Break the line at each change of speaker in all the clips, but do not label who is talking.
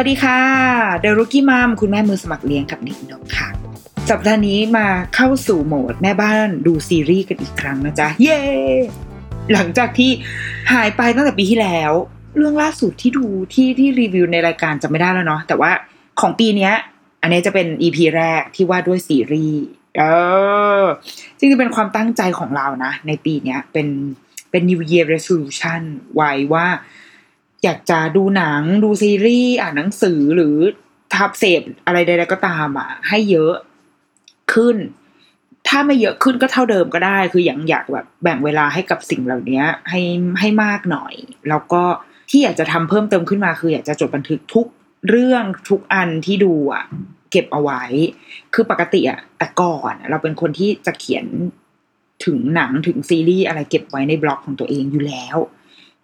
วัสดีค่ะ เดรุกี้มัมคุณแม่มือสมัครเลี้ยงกับนิดนกค่ะ สัปดาห์นี้มาเข้าสู่โหมดแม่บ้านดูซีรีส์กันอีกครั้งนะจ๊ะ เย้ หลังจากที่หายไปตั้งแต่ปีที่แล้ว เรื่องล่าสุดที่ดูที่ที่รีวิวในรายการจะไม่ได้แล้วเนาะ แต่ว่าของปีเนี้ยอันนี้จะเป็นอีพีแรกที่ว่าด้วยซีรีส์ เออ จริงๆเป็นความตั้งใจของเรานะ ในปีเนี้ยเป็นเป็น New Year Resolution ไว้ว่า อยากจะดูหนังดูซีรีส์อ่านหนังสือหรือทับเสพอะไรใดๆก็ตามอะ ให้เยอะขึ้น ถ้าไม่เยอะขึ้นก็เท่าเดิมก็ได้ คืออย่างอยากแบบแบ่งเวลาให้กับสิ่งเหล่านี้ให้ให้มากหน่อย แล้วก็ที่อยากจะทำเพิ่มเติมขึ้นมาคืออยากจะจดบันทึกทุกเรื่องทุกอันที่ดูอะ เก็บเอาไว้ คือปกติอะแต่ก่อนเราเป็นคนที่จะเขียนถึงหนังถึงซีรีส์อะไรเก็บไว้ในบล็อกของตัวเองอยู่แล้ว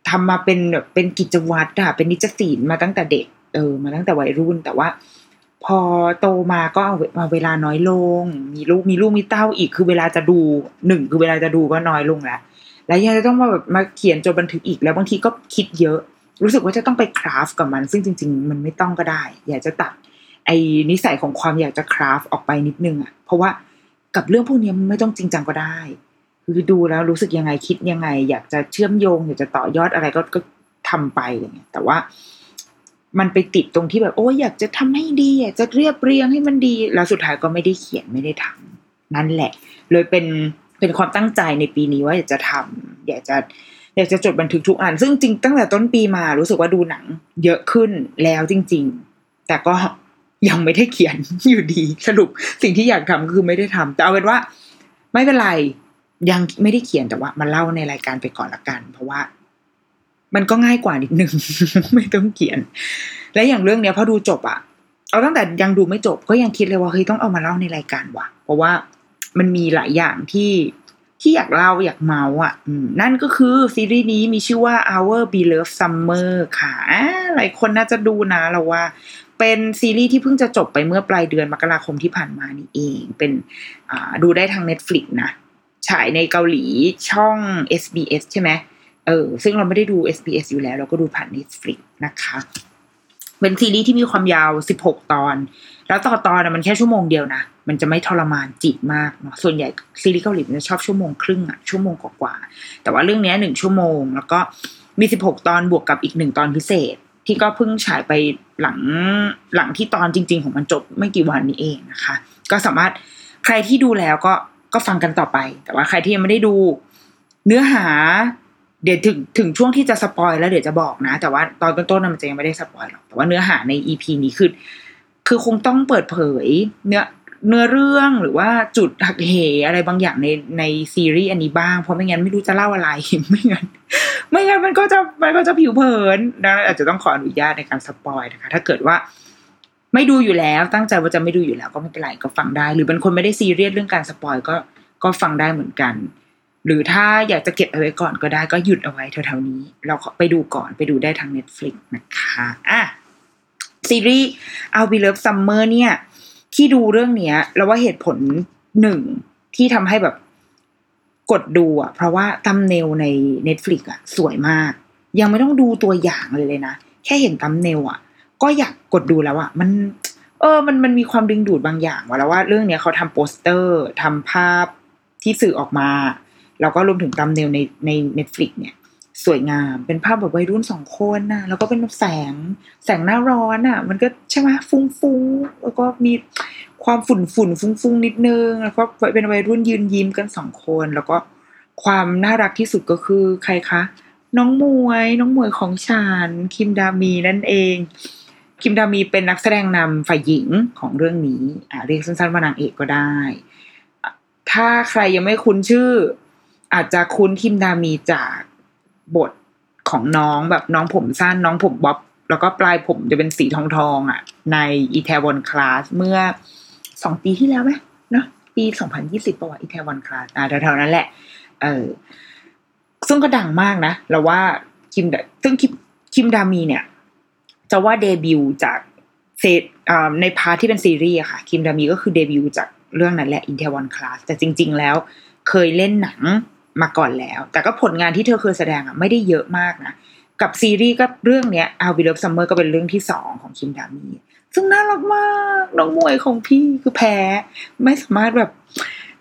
ทำมาเป็นแบบเป็นกิจวัตรอะเป็นนิจศิลมาตั้งแต่เด็กเออมาตั้งแต่วัยรุ่นแต่ว่า พอโตมาก็เอาเอาเวลาน้อยลง มีลูกมีลูกมีเต้าอีกคือเวลาจะดูหนึ่งคือเวลาจะดูก็น้อยลงแล้วแล้วยังจะต้องมาแบบมาเขียนจดบันทึกอีกแล้วบางทีก็คิดเยอะ รู้สึกว่าจะต้องไปคราฟกับมัน ซึ่งจริง ๆ มันไม่ต้องก็ได้ อยากจะตัดไอ้นิสัยของความอยากจะคราฟออกไปนิดนึงอะเพราะว่ากับเรื่องพวกนี้มันไม่ต้องจริงจังก็ได้ คือดูแล้วรู้สึกยังไงคิดยังไง อยากจะเชื่อมโยง อยากจะต่อยอดอะไรก็ก็ทำไปอะไรเงี้ยแต่ว่ามันไปติดตรงที่แบบโอ้ยอยากจะทำให้ดีอยากจะเรียบเรียงให้มันดี แล้วสุดท้ายก็ไม่ได้เขียนไม่ได้ทำนั่นแหละ เลยเป็นเป็นความตั้งใจในปีนี้ว่าอยากจะทำอยากจะอยากจะจดบันทึกทุกอัน ซึ่งจริงตั้งแต่ต้นปีมารู้สึกว่าดูหนัง เยอะขึ้นแล้วจริง ๆ แต่ก็ยังไม่ได้เขียนอยู่ดี สรุปสิ่งที่อยากทำคือไม่ได้ทำแต่เอาเป็นว่า ไม่เป็นไร ยังไม่ได้เขียนแต่ว่ามาเล่าในรายการไปก่อนละกัน เพราะว่า มันก็ง่ายกว่านิดนึง ไม่ต้องเขียน และอย่างเรื่องเนี้ยพอดูจบอะเอาตั้งแต่ยังดูไม่จบก็ยังคิดเลยว่าเฮ้ยต้องเอามาเล่าในรายการว่ะ เพราะว่ามันมีหลายอย่างที่ที่อยากเล่าอยากเมาอะนั่นก็คือซีรีส์นี้มีชื่อว่า Our Beloved Summer ค่ะอ่าหลายคนน่าจะดูนะเราว่า เป็นซีรีส์ที่เพิ่งจะจบไปเมื่อปลายเดือนมกราคมที่ผ่านมานี่เอง เป็นดูได้ทาง Netflix นะ ฉายในเกาหลีช่อง SBS ใช่ไหมเออ ซึ่งเราไม่ได้ดู SBS อยู่แล้ว เราก็ดูผ่าน Netflix นะคะ เป็นซีรีส์ที่มีความยาว 16 ตอน แล้วต่อตอนมันแค่ชั่วโมงเดียวนะ มันจะไม่ทรมานจิตมากเนาะ ส่วนใหญ่ซีรีส์เกาหลีมันจะชอบชั่วโมงครึ่งอะชั่วโมงกว่าๆแต่ว่าเรื่องนี้หนึ่งชั่วโมง แล้วก็มี 16 ตอนบวกกับอีกหนึ่งตอนพิเศษ ที่ก็เพิ่งฉายไปหลังหลังที่ตอนจริง ๆ ของมันจบไม่กี่วันนี้เองนะคะ ก็สามารถใครที่ดูแล้วก็ ก็ฟังกันต่อไป แต่ว่าใครที่ยังไม่ได้ดู เนื้อหา เดี๋ยวถึงถึงช่วงที่จะ spoil แล้วเดี๋ยวจะบอกนะ แต่ว่าตอนต้นๆน่ะมันจะยังไม่ได้ spoil หรอกแต่ว่าเนื้อหาใน EP นี้คือคือคงต้องเปิดเผย เนื้อเนื้อเรื่องหรือว่าจุดหักเหอะไรบางอย่างในในซีรีส์อันนี้บ้าง เพราะไม่งั้นไม่รู้จะเล่าอะไรไม่งั้นไม่งั้นมันก็จะมันก็จะผิวเผินดังนั้นอาจจะต้องขออนุญาตในการ spoil นะคะ ถ้าเกิดว่า ไม่ดูอยู่แล้ว ตั้งใจว่าจะไม่ดูอยู่แล้วก็ไม่เป็นไรก็ฟังได้ หรือเป็นคนไม่ได้ซีเรียสเรื่องการ spoil ก็ก็ฟังได้เหมือนกัน หรือถ้าอยากจะเก็บเอาไว้ก่อนก็ได้ก็หยุดเอาไว้แถวๆนี้ เราไปดูก่อนไปดูได้ทาง Netflix นะคะอะซีรีส์ Our Beloved Summer เนี่ย ที่ดูเรื่องเนี้ยเราว่าเหตุผลหนึ่งที่ทำให้แบบกดดูอะ เพราะว่า thumbnail ใน Netflix อะ สวยมาก ยังไม่ต้องดูตัวอย่างเลยเลยนะ แค่เห็น thumbnail อะ ก็อยากกดดูแล้วอะมัน เออ มันมันมีความดึงดูดบางอย่างว่าแล้วว่าเรื่องเนี้ยเขาทำโปสเตอร์ทำภาพที่สื่อออกมาแล้วก็รวมถึง thumbnail ในใน Netflix เนี่ย สวยงามเป็นภาพแบบวัยรุ่นสองคนน่ะ แล้วก็เป็นแสงแสงหน้าร้อนอะ มันก็ใช่ไหมฟุ้งฟุ้งๆแล้วก็มีความฝุ่นฝุ่นฟุ้งฟุ้งๆนิดนึง แล้วก็เป็นวัยรุ่นยืนยิ้มกันสองคน แล้วก็ความน่ารักที่สุดก็คือใครคะ น้องมวย น้องมวยของฉันคิมดามีนั่นเอง คิมดามีเป็นนักแสดงนำฝ่ายหญิงของเรื่องนี้อ่าเรียกสั้นๆว่านางเอกก็ได้ ถ้าใครยังไม่คุ้นชื่อ อาจจะคุ้นคิมดามีจากบทของน้องแบบน้องผมสั้นน้องผมบ๊อบ แล้วก็ปลายผมจะเป็นสีทองทองๆอะ ใน Itaewon Class เมื่อสองปีที่แล้วไหมเนาะปีสองพันยี่สิบประวัติ Itaewon Class อ่าแถวๆนั้นแหละ เออซึ่งก็ดังมากนะเราว่าคิมดซึ่งคิมคิมดามีเนี่ย จะว่าเดบิวจากเซตใน part ที่เป็นซีรีส์อะค่ะ คิมดามีก็คือเดบิวจากเรื่องนั้นแหละ i n t e r One Class แต่จริง ๆ แล้วเคยเล่นหนังมาก่อนแล้ว แต่ก็ผลงานที่เธอเคยแสดงอะไม่ได้เยอะมากนะ กับซีรีส์ก็เรื่องเนี้ย a l v i Love Summer ก็เป็นเรื่องที่สองของคิมดามีซึ่งน่ารักมากน้องมวยของพี่คือแพ้ ไม่สามารถแบบ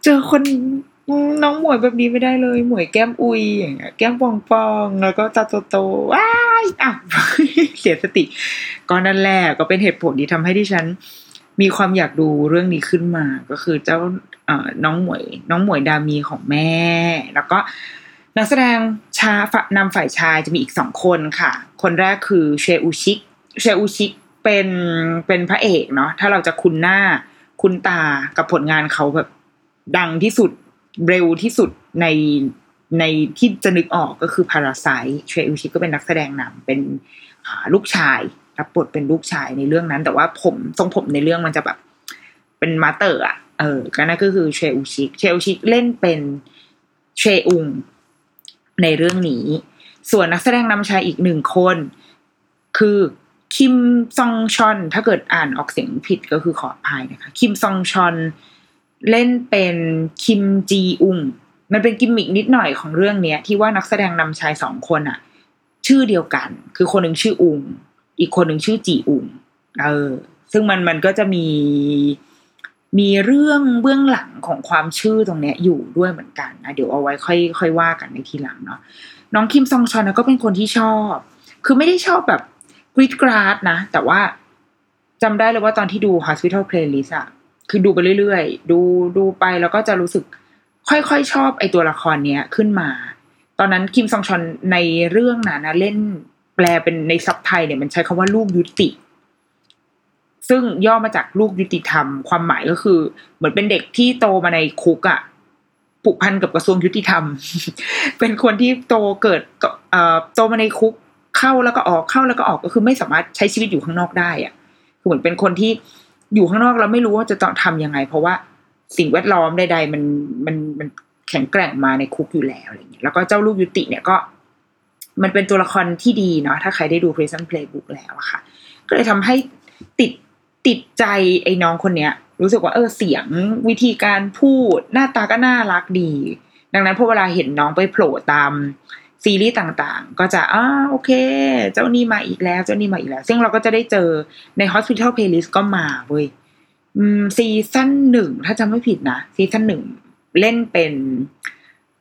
เจอคน น้องหมวยแบบนี้ไม่ได้เลย หมวยแก้มอุยอย่างเงี้ยแก้มปองปองแล้วก็ตาโตๆว้ายอะเสียสติ ก็นั่นแหละก็เป็นเหตุผลที่ทำให้ดิฉัน มีความอยากดูเรื่องนี้ขึ้นมา ก็คือเจ้าเอ่อน้องหมวย น้องหมวยดามีของแม่ แล้วก็นักแสดงชาฝนำฝ่ายชายจะมีอีกสองคนค่ะ คนแรกคือเชอูชิก เชอูชิกเป็นเป็นพระเอกเนาะถ้าเราจะคุ้นหน้าคุ้นตากับผลงานเขาแบบดังที่สุด เร็วที่สุดในในที่จะนึกออกก็คือพาราไซเชอูชิกก็เป็นนักแสดงนำเป็นลูกชายรับบทเป็นลูกชายในเรื่องนั้น แต่ว่าผมทรงผมในเรื่องมันจะแบบเป็นม้าเต่ออะเออก็นั่นก็คือชเวอูชิกชเวอูชิกเล่นเป็นชเวอุงในเรื่องนี้ ส่วนนักแสดงนำชายอีกหนึ่งคน คือคิมซองชอล ถ้าเกิดอ่านออกเสียงผิดก็คือขออภัยนะคะ คิมซองชอล เล่นเป็นคิมจีอุงมันเป็นกิมมิกนิดหน่อยของเรื่องเนี้ย ที่ว่านักแสดงนำชายสองคนอะชื่อเดียวกัน คือคนหนึ่งชื่ออุงอีกคนหนึ่งชื่อจีอุงเออ ซึ่งมันมันก็จะมีมีเรื่องเบื้องหลังของความชื่อตรงเนี้ยอยู่ด้วยเหมือนกันนะเดี๋ยวเอาไว้ค่อยค่อยว่ากันในทีหลังเนาะน้องคิมซองชอนก็เป็นคนที่ชอบ คือไม่ได้ชอบแบบกรีดกราดนะ แต่ว่าจำได้เลยว่าตอนที่ดู Hospital Playlist อะ คือดูไปเรื่อยๆ ดูดูไปแล้วก็จะรู้สึกค่อยๆชอบไอตัวละครเนี้ยขึ้นมา ตอนนั้นคิมซองชอนในเรื่องนั้นะเล่นแปลเป็นในซับไทยเนี่ยมันใช้คำว่าลูกยุติ ซึ่งย่อมาจากลูกยุติธรรม ความหมายก็คือ เหมือนเป็นเด็กที่โตมาในคุกอะผูกพันกับกระทรวงยุติธรรม เป็นคนที่โตเกิดโตมาในคุกเข้าแล้วก็ออกเข้าแล้วก็ออกก็คือไม่สามารถใช้ชีวิตอยู่ข้างนอกได้อะคือเหมือนเป็นคนที่ อยู่ข้างนอกแล้วไม่รู้ว่าจะต้องทำยังไง เพราะว่าสิ่งแวดล้อมใดๆมันมันมันแข็งแกร่งมาในคุกอยู่แล้วอะไรเงี้ยแล้วก็เจ้าลูกยุติเนี่ยก็ มันเป็นตัวละครที่ดีเนาะถ้าใครได้ดู Prison Playbook แล้วอะค่ะ ก็เลยทำให้ติดติดใจไอ้น้องคนเนี้ย รู้สึกว่าเออเสียงวิธีการพูดหน้าตาก็น่ารักดี ดังนั้นพอเวลาเห็นน้องไปโผล่ตาม ซีรีส์ต่างๆ ก็จะอ่าโอเค เจ้านี่มาอีกแล้วเจ้านี่มาอีกแล้ว ซึ่งเราก็จะได้เจอใน Hospital Playlist ก็มาเว้ยซีซั่นหนึ่งถ้าจำไม่ผิดนะซีซั่นหนึ่งเล่นเป็น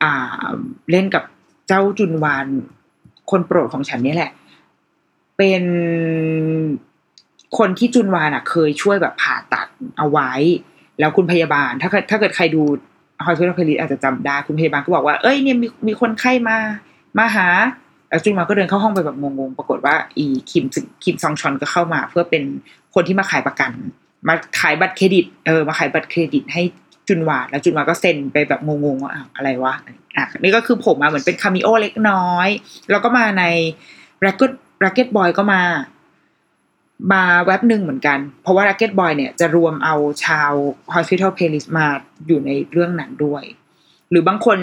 อ่าเล่นกับเจ้าจุนวานคนโปรดของฉันนี่แหละ เป็นคนที่จุนวานอะเคยช่วยแบบผ่าตัดเอาไว้ แล้วคุณพยาบาล ถ้าถ้าเกิดใครดู Hospital Playlist อาจจะจำได้คุณพยาบาลก็บอกว่า เอ้ยเนี่ยมีมีคนไข้มา มาหาแล้วจุนวาก็เดินเข้าห้องไปแบบงงๆ ปรากฏว่า อีคิมซึคิมซองชอนก็เข้ามา เพื่อเป็นคนที่มาขายประกัน มาขายบัตรเครดิต เออ มาขายบัตรเครดิตให้จุนวาแล้วจุนวาก็เซ็นไปแบบงงๆว่าอะไรวะ อะ นี่ก็คือผมมาเหมือนเป็นคามิโอเล็กน้อย แล้วก็มาใน Racket Racket Boy ก็มา มาเว็บหนึ่งเหมือนกัน เพราะว่า Racket Boy เนี่ยจะรวมเอาชาว Hospital Playlist มาอยู่ในเรื่องนั้นด้วย หรือบางคน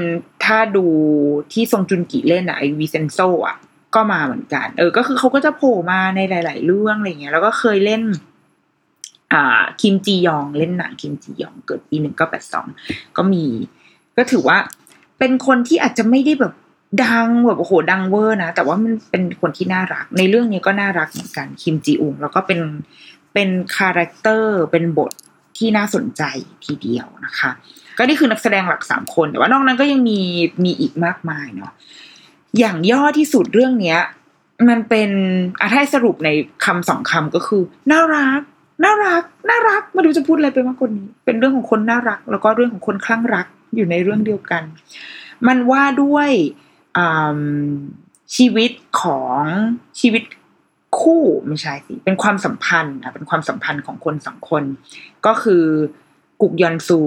ถ้าดูที่ซงจุงกิเล่นอะไอวินเซนโซอะก็มาเหมือนกัน เออ ก็คือเขาก็จะโผล่มาในหลาย ๆ เรื่องอะไรเงี้ย แล้วก็เคยเล่น อ่า คิมจียองเล่นหนังคิมจียองเกิดปีหนึ่งเก้าแปดสองก็มี ก็ถือว่า เป็นคนที่อาจจะไม่ได้แบบดังแบบโอ้โหดังเวอร์นะ แต่ว่ามันเป็นคนที่น่ารัก ในเรื่องนี้ก็น่ารักเหมือนกันคิมจีอุงแล้วก็เป็นเป็น character เป็นบทที่น่าสนใจทีเดียวนะคะ ก็นี่คือนักแสดงหลักสามคน แต่ว่านอกนั้นก็ยังมีมีอีกมากมายเนาะอย่างย่อที่สุดเรื่องเนี้ย มันเป็นอาถ้าให้สรุปในคำสองคำก็คือ น่ารัก น่ารัก น่ารักไม่รู้จะพูดอะไรไปมากกว่านี้ เป็นเรื่องของคนน่ารัก แล้วก็เรื่องของคนคลั่งรักอยู่ในเรื่องเดียวกัน มันว่าด้วยชีวิตของชีวิตคู่ไม่ใช่สิเป็นความสัมพันธ์อะเป็นความสัมพันธ์ของคนสองคน ก็คือกุกยอนซู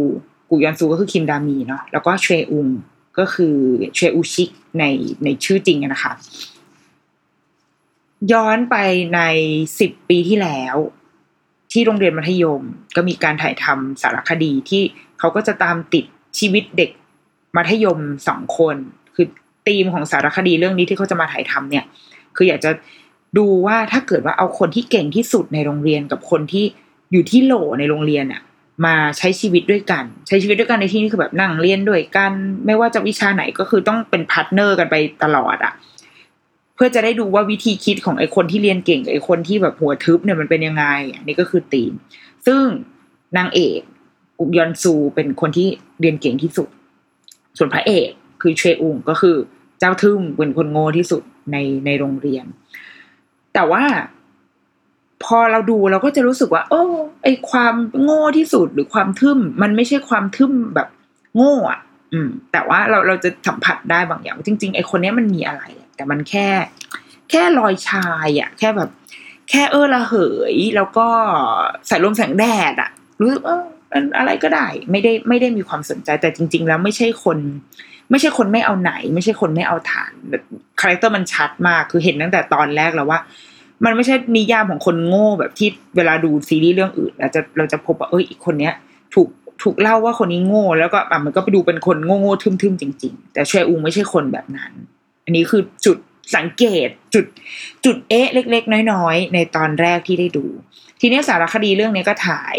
กุยอนซูก็คือคิมดามีเนาะแล้วก็เชอุงก็คือเชอูชิกในในชื่อจริงอะนะคะย้อนไปในสิบปีที่แล้ว ที่โรงเรียนมัธยม ก็มีการถ่ายทำสารคดีที่เขาก็จะตามติดชีวิตเด็กมัธยมสองคน คือธีมของสารคดีเรื่องนี้ที่เขาจะมาถ่ายทำเนี่ย คืออยากจะดูว่าถ้าเกิดว่าเอาคนที่เก่งที่สุดในโรงเรียนกับคนที่อยู่ที่โหล่ในโรงเรียนน่ะ มาใช้ชีวิตด้วยกัน ใช้ชีวิตด้วยกันในที่นี้คือแบบนั่งเรียนด้วยกัน ไม่ว่าจะวิชาไหนก็คือต้องเป็น partner กันไปตลอดอะ เพื่อจะได้ดูว่าวิธีคิดของไอ้คนที่เรียนเก่งไอ้คนที่แบบหัวทึบเนี่ยมันเป็นยังไงอันนี้ก็คือธีม ซึ่งนางเอกกุกยอนซูเป็นคนที่เรียนเก่งที่สุด ส่วนพระเอกคือเชอุงก็คือเจ้าทึ่มเป็นคนโง่ที่สุดในในโรงเรียน แต่ว่า พอเราดูเราก็จะรู้สึกว่า โอ้ไอความโง่ที่สุดหรือความทึ่มมันไม่ใช่ความทึ่มแบบโง่อะอืม แต่ว่าเราเราจะสัมผัสได้บางอย่าง จริง ๆ ไอคนนี้มันมีอะไร แต่มันแค่ แค่รอยชายอะแค่แบบ แค่เอ้อระเหย แล้วก็สายลมแสงแดดอะรู้สึกเอออะไรก็ได้ ไม่ได้ไม่ได้มีความสนใจแต่จริง ๆ แล้วไม่ใช่คน ไม่ใช่คนไม่เอาไหน ไม่ใช่คนไม่เอาถ่าน character มันชัดมากคือเห็นตั้งแต่ตอนแรกแล้วว่า มันไม่ใช่นิยามของคนโง่แบบที่เวลาดูซีรีส์เรื่องอื่นเราจะเราจะพบว่าเอ้ยอีกคนเนี้ย ถูกถูกเล่าว่าคนนี้โง่แล้วก็อะมันก็ไปดูเป็นคนโง่โง่ทึมทึมจริง ๆ แต่เชอุงไม่ใช่คนแบบนั้น อันนี้คือจุดสังเกตจุดจุดเอ๊ะเล็ก ๆ น้อย ๆ ในตอนแรกที่ได้ดู ทีนี้สารคดีเรื่องนี้ก็ถ่าย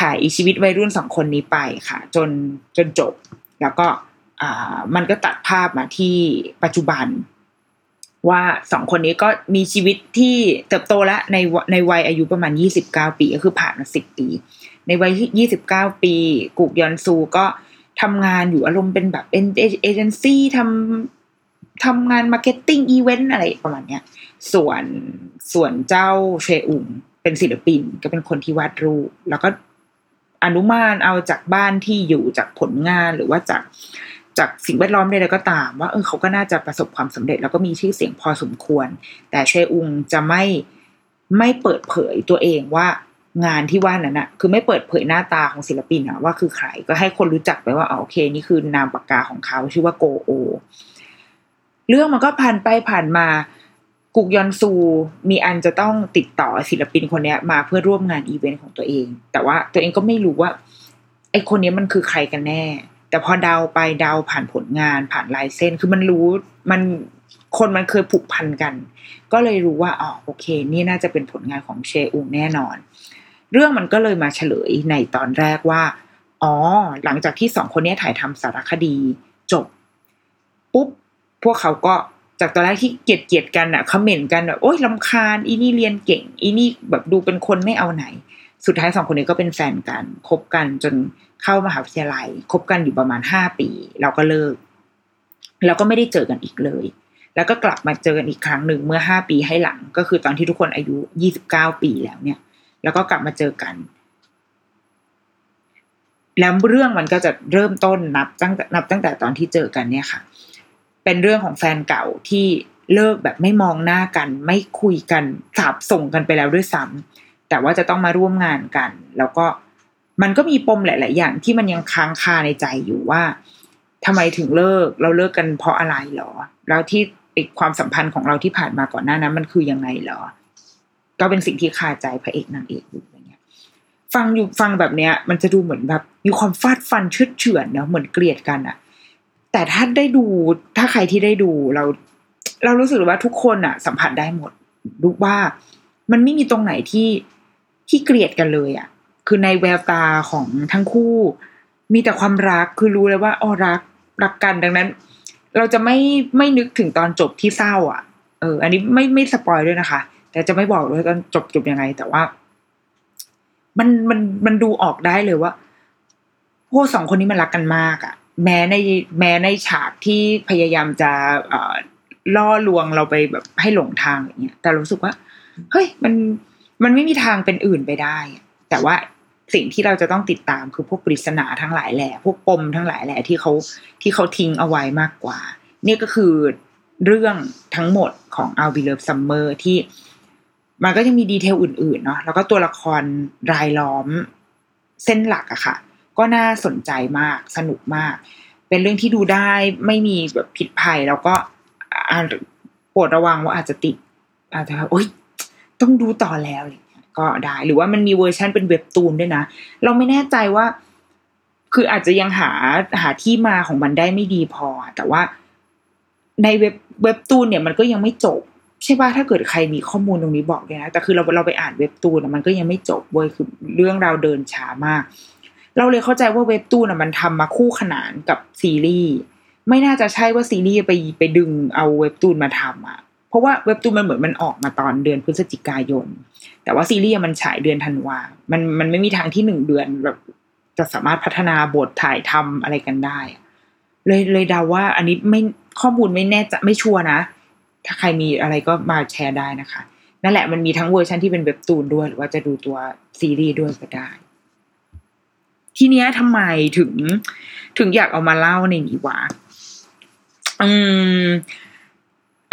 ถ่ายชีวิตวัยรุ่นสองคนนี้ไปค่ะ จนจนจบ แล้วก็อ่ามันก็ตัดภาพมาที่ปัจจุบัน ว่าสองคนนี้ก็มีชีวิตที่เติบโตแล้วในในวัยอายุประมาณยี่สิบเก้าปีก็คือผ่านมาสิบปี ในวัยยี่สิบเก้าปีกุกยอนซูก็ทำงานอยู่อารมณ์เป็นแบบเอเจนซี่ทำทำงาน marketing event อะไรประมาณเนี้ย ส่วนส่วนเจ้าเชอุงเป็นศิลปินก็เป็นคนที่วาดรูป แล้วก็อนุมานเอาจากบ้านที่อยู่จากผลงานหรือว่าจาก จากสิ่งแวดล้อมใดๆก็ตาม ว่าเออเขาก็น่าจะประสบความสำเร็จ แล้วก็มีชื่อเสียงพอสมควร แต่เชอุงจะไม่ไม่เปิดเผยตัวเองว่างานที่ว่านั้นนะคือไม่เปิดเผยหน้าตาของศิลปินอะว่าคือใครก็ให้คนรู้จักไปว่าอ๋อโอเค นี่คือนามปากกาของเขาชื่อว่าโกโอ เรื่องมันก็ผ่านไปผ่านมากุกยอนซูมีอันจะต้องติดต่อศิลปินคนนี้มาเพื่อร่วมงานอีเวนต์ของตัวเอง แต่ว่าตัวเองก็ไม่รู้ว่าไอคนนี้มันคือใครกันแน่ แต่พอเดาไปเดาผ่านผลงานผ่านลายเส้นคือมันรู้มันคนมันเคยผูกพันกัน ก็เลยรู้ว่าอ๋อโอเค นี่น่าจะเป็นผลงานของเชอุงแน่นอน เรื่องมันก็เลยมาเฉลยในตอนแรกว่า อ๋อ หลังจากที่สองคนนี้ถ่ายทำสารคดีจบ ปุ๊บ พวกเขาก็จากตอนแรกที่เกลียดเกียดกันอะคอมเมนต์กันแบบโอ๊ยลำคาญอีนี่เรียนเก่ง อีนี่แบบดูเป็นคนไม่เอาไหน สุดท้ายสองคนนี้ก็เป็นแฟนกันคบกันจน เข้ามหาวิทยาลัยคบกันอยู่ประมาณห้าปี เราก็เลิก แล้วก็ไม่ได้เจอกันอีกเลย แล้วก็กลับมาเจอกันอีกครั้งหนึ่งเมื่อห้าปีให้หลัง ก็คือตอนที่ทุกคนอายุยี่สิบเก้าปีแล้วเนี่ย แล้วก็กลับมาเจอกัน แล้วเรื่องมันก็จะเริ่มต้นนับตั้งนับตั้งแต่ตอนที่เจอกันเนี่ยค่ะ เป็นเรื่องของแฟนเก่าที่เลิกแบบไม่มองหน้ากัน ไม่คุยกันสาบส่งกันไปแล้วด้วยซ้ำแต่ว่าจะต้องมาร่วมงานกัน แล้วก็ มันก็มีปมหลาย ๆ อย่างที่มันยังค้างคาในใจอยู่ว่าทำไมถึงเลิกเราเลิกกันเพราะอะไรหรอ แล้วที่ไอความสัมพันธ์ของเราที่ผ่านมาก่อนหน้านั้น มันคือยังไงหรอ ก็เป็นสิ่งที่คาใจพระเอกนางเอกอยู่อย่างเงี้ย ฟังอยู่ฟังแบบเนี้ย มันจะดูเหมือนแบบ มีความฟาดฟันเชือดเฉือนเนาะเหมือนเกลียดกันอะแต่ถ้าได้ดูถ้าใครที่ได้ดูเรา เรารู้สึกว่าทุกคนอะสัมผัสได้หมดรู้ว่า มันไม่มีตรงไหนที่ที่เกลียดกันเลยอะ คือในแววตาของทั้งคู่ มีแต่ความรักคือรู้เลยว่าอ๋อรักรักกันดังนั้น เราจะไม่ไม่นึกถึงตอนจบที่เศร้า อะ เออ อันนี้ไม่ไม่สปอยด้วยนะคะ แต่จะไม่บอกด้วยตอนจบจบยังไง แต่ว่า มันมันมันดูออกได้เลยว่าพวกสองคนนี้มันรักกันมากอะ่ะ แม้ในแม้ในฉากที่พยายามจะเอ่อล่อลวงเราไปแบบให้หลงทางอย่างเงี้ยแต่รู้สึกว่า เฮ้ยมันมันไม่มีทางเป็นอื่นไปได้ แต่ว่า สิ่งที่เราจะต้องติดตามคือพวกปริศนาทั้งหลายแหละพวกปมทั้งหลายแหละที่เขาที่เขาทิ้งเอาไว้มากกว่า นี่ก็คือเรื่องทั้งหมดของ I'll Be Love Summer ที่มันก็จะมีดีเทลอื่นๆเนาะแล้วก็ตัวละครรายล้อมเส้นหลักอะค่ะ ก็น่าสนใจมากสนุกมาก เป็นเรื่องที่ดูได้ไม่มีแบบผิดภัย แล้วก็โปรดระวังว่าอาจจะติดอาจจะโอ๊ยต้องดูต่อแล้วเงี้ย ก็ได้ หรือว่ามันมีเวอร์ชันเป็นเว็บตูนด้วยนะ เราไม่แน่ใจว่า คืออาจจะยังหาหาที่มาของมันได้ไม่ดีพอ แต่ว่าในเว็บเว็บตูนเนี่ยมันก็ยังไม่จบ ใช่ป่ะถ้าเกิดใครมีข้อมูลตรงนี้บอกเลยนะ แต่คือเราเราไปอ่านเว็บตูนมันก็ยังไม่จบเว้ยคือเรื่องราวเดินช้ามาก เราเลยเข้าใจว่าเว็บตูนอะมันทำมาคู่ขนานกับซีรีส์ไม่น่าจะใช่ว่าซีรีส์ไปไปดึงเอาเว็บตูนมาทำอะ เพราะว่าเว็บตูนมันเหมือนมันออกมาตอนเดือนพฤศจิกายน แต่ว่าซีรีส์มันฉายเดือนธันวา มันมันไม่มีทางที่หนึ่งเดือนแบบจะสามารถพัฒนาบทถ่ายทำอะไรกันได้ เลยเลยเดาว่า อันนี้ไม่ข้อมูลไม่แน่จะไม่ชัวร์นะ ถ้าใครมีอะไรก็มาแชร์ได้นะคะ นั่นแหละมันมีทั้งเวอร์ชันที่เป็นเว็บตูนด้วย หรือว่าจะดูตัวซีรีส์ด้วยก็ได้ ทีเนี้ยทำไมถึงถึงอยากเอามาเล่าในนี้วะอืม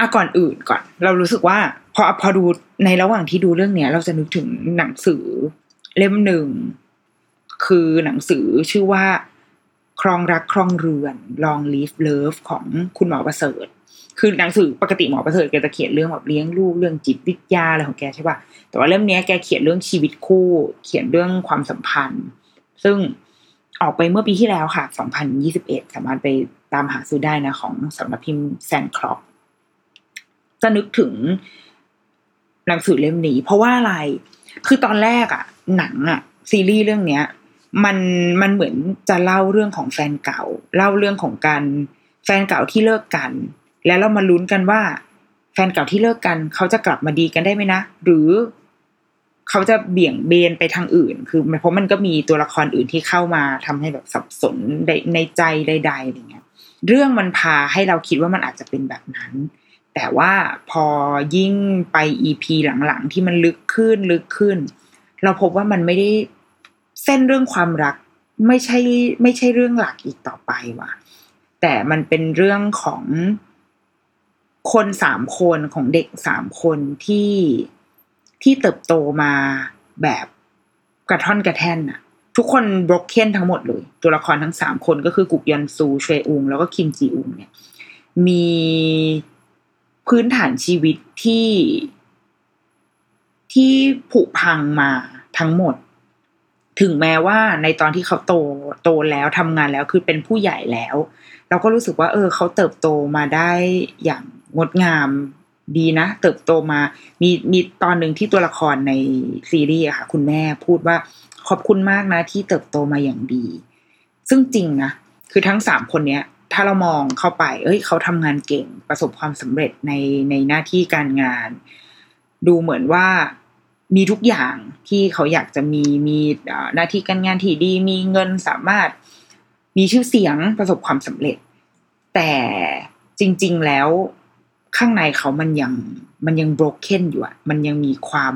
อะก่อนอื่นก่อน เรารู้สึกว่า พอพอดูในระหว่างที่ดูเรื่องเนี้ย เราจะนึกถึงหนังสือเล่มหนึ่ง คือหนังสือชื่อว่า ครองรักครองเรือน Long Live Love ของคุณหมอประเสริฐ คือหนังสือปกติหมอประเสริฐแกจะเขียนเรื่องแบบเลี้ยงลูกเรื่องจิตวิทยาอะไรของแกใช่ป่ะแต่ว่าเล่มนี้แกเขียนเรื่องชีวิตคู่ เขียนเรื่องความสัมพันธ์ ซึ่งออกไปเมื่อปีที่แล้วค่ะ 2021 สามารถไปตามหาซื้อได้นะของสำนักพิมพ์แซนคล็อป จะนึกถึงหนังสือเล่มนี้ เพราะว่าอะไร คือตอนแรกอะหนังอะซีรีส์เรื่องเนี้ย มันมันเหมือนจะเล่าเรื่องของแฟนเก่า เล่าเรื่องของการแฟนเก่าที่เลิกกัน แล้วเรามาลุ้นกันว่า แฟนเก่าที่เลิกกัน เขาจะกลับมาดีกันได้ไหมนะ หรือเขาจะเบี่ยงเบนไปทางอื่น คือเพราะมันก็มีตัวละครอื่นที่เข้ามาทำให้แบบสับสนในในใจใดๆอะไรเงี้ย เรื่องมันพาให้เราคิดว่ามันอาจจะเป็นแบบนั้น แต่ว่าพอยิ่งไปอีพีหลังๆ ที่มันลึกขึ้นลึกขึ้น เราพบว่ามันไม่ได้เส้นเรื่องความรักไม่ใช่ไม่ใช่เรื่องหลักอีกต่อไปว่ะ แต่มันเป็นเรื่องของคนสามคนของเด็กสามคนที่ที่เติบโตมาแบบกระท่อนกระแท่นอะทุกคนบล็อกเคนทั้งหมดเลย ตัวละครทั้งสามคนก็คือกุกยอนซูเชวอุงแล้วก็คิมจีอุงเนี่ย มี พื้นฐานชีวิตที่ที่ผุพังมาทั้งหมด ถึงแม้ว่าในตอนที่เขาโตโตแล้วทำงานแล้วคือเป็นผู้ใหญ่แล้ว เราก็รู้สึกว่า เออ เขาเติบโตมาได้อย่างงดงามดีนะ เติบโตมา มีมีตอนหนึ่งที่ตัวละครในซีรีส์ค่ะ คุณแม่พูดว่าขอบคุณมากนะที่เติบโตมาอย่างดี ซึ่งจริงนะ คือทั้งสามคนเนี้ย ถ้าเรามองเข้าไป เอ้ย เขาทำงานเก่งประสบความสำเร็จในในหน้าที่การงาน ดูเหมือนว่ามีทุกอย่างที่เขาอยากจะมีมีหน้าที่การงานที่ดี มีเงินสามารถมีชื่อเสียงประสบความสำเร็จ แต่จริง ๆแล้วข้างในเขามันยังมันยัง broken อยู่อะมันยังมีความ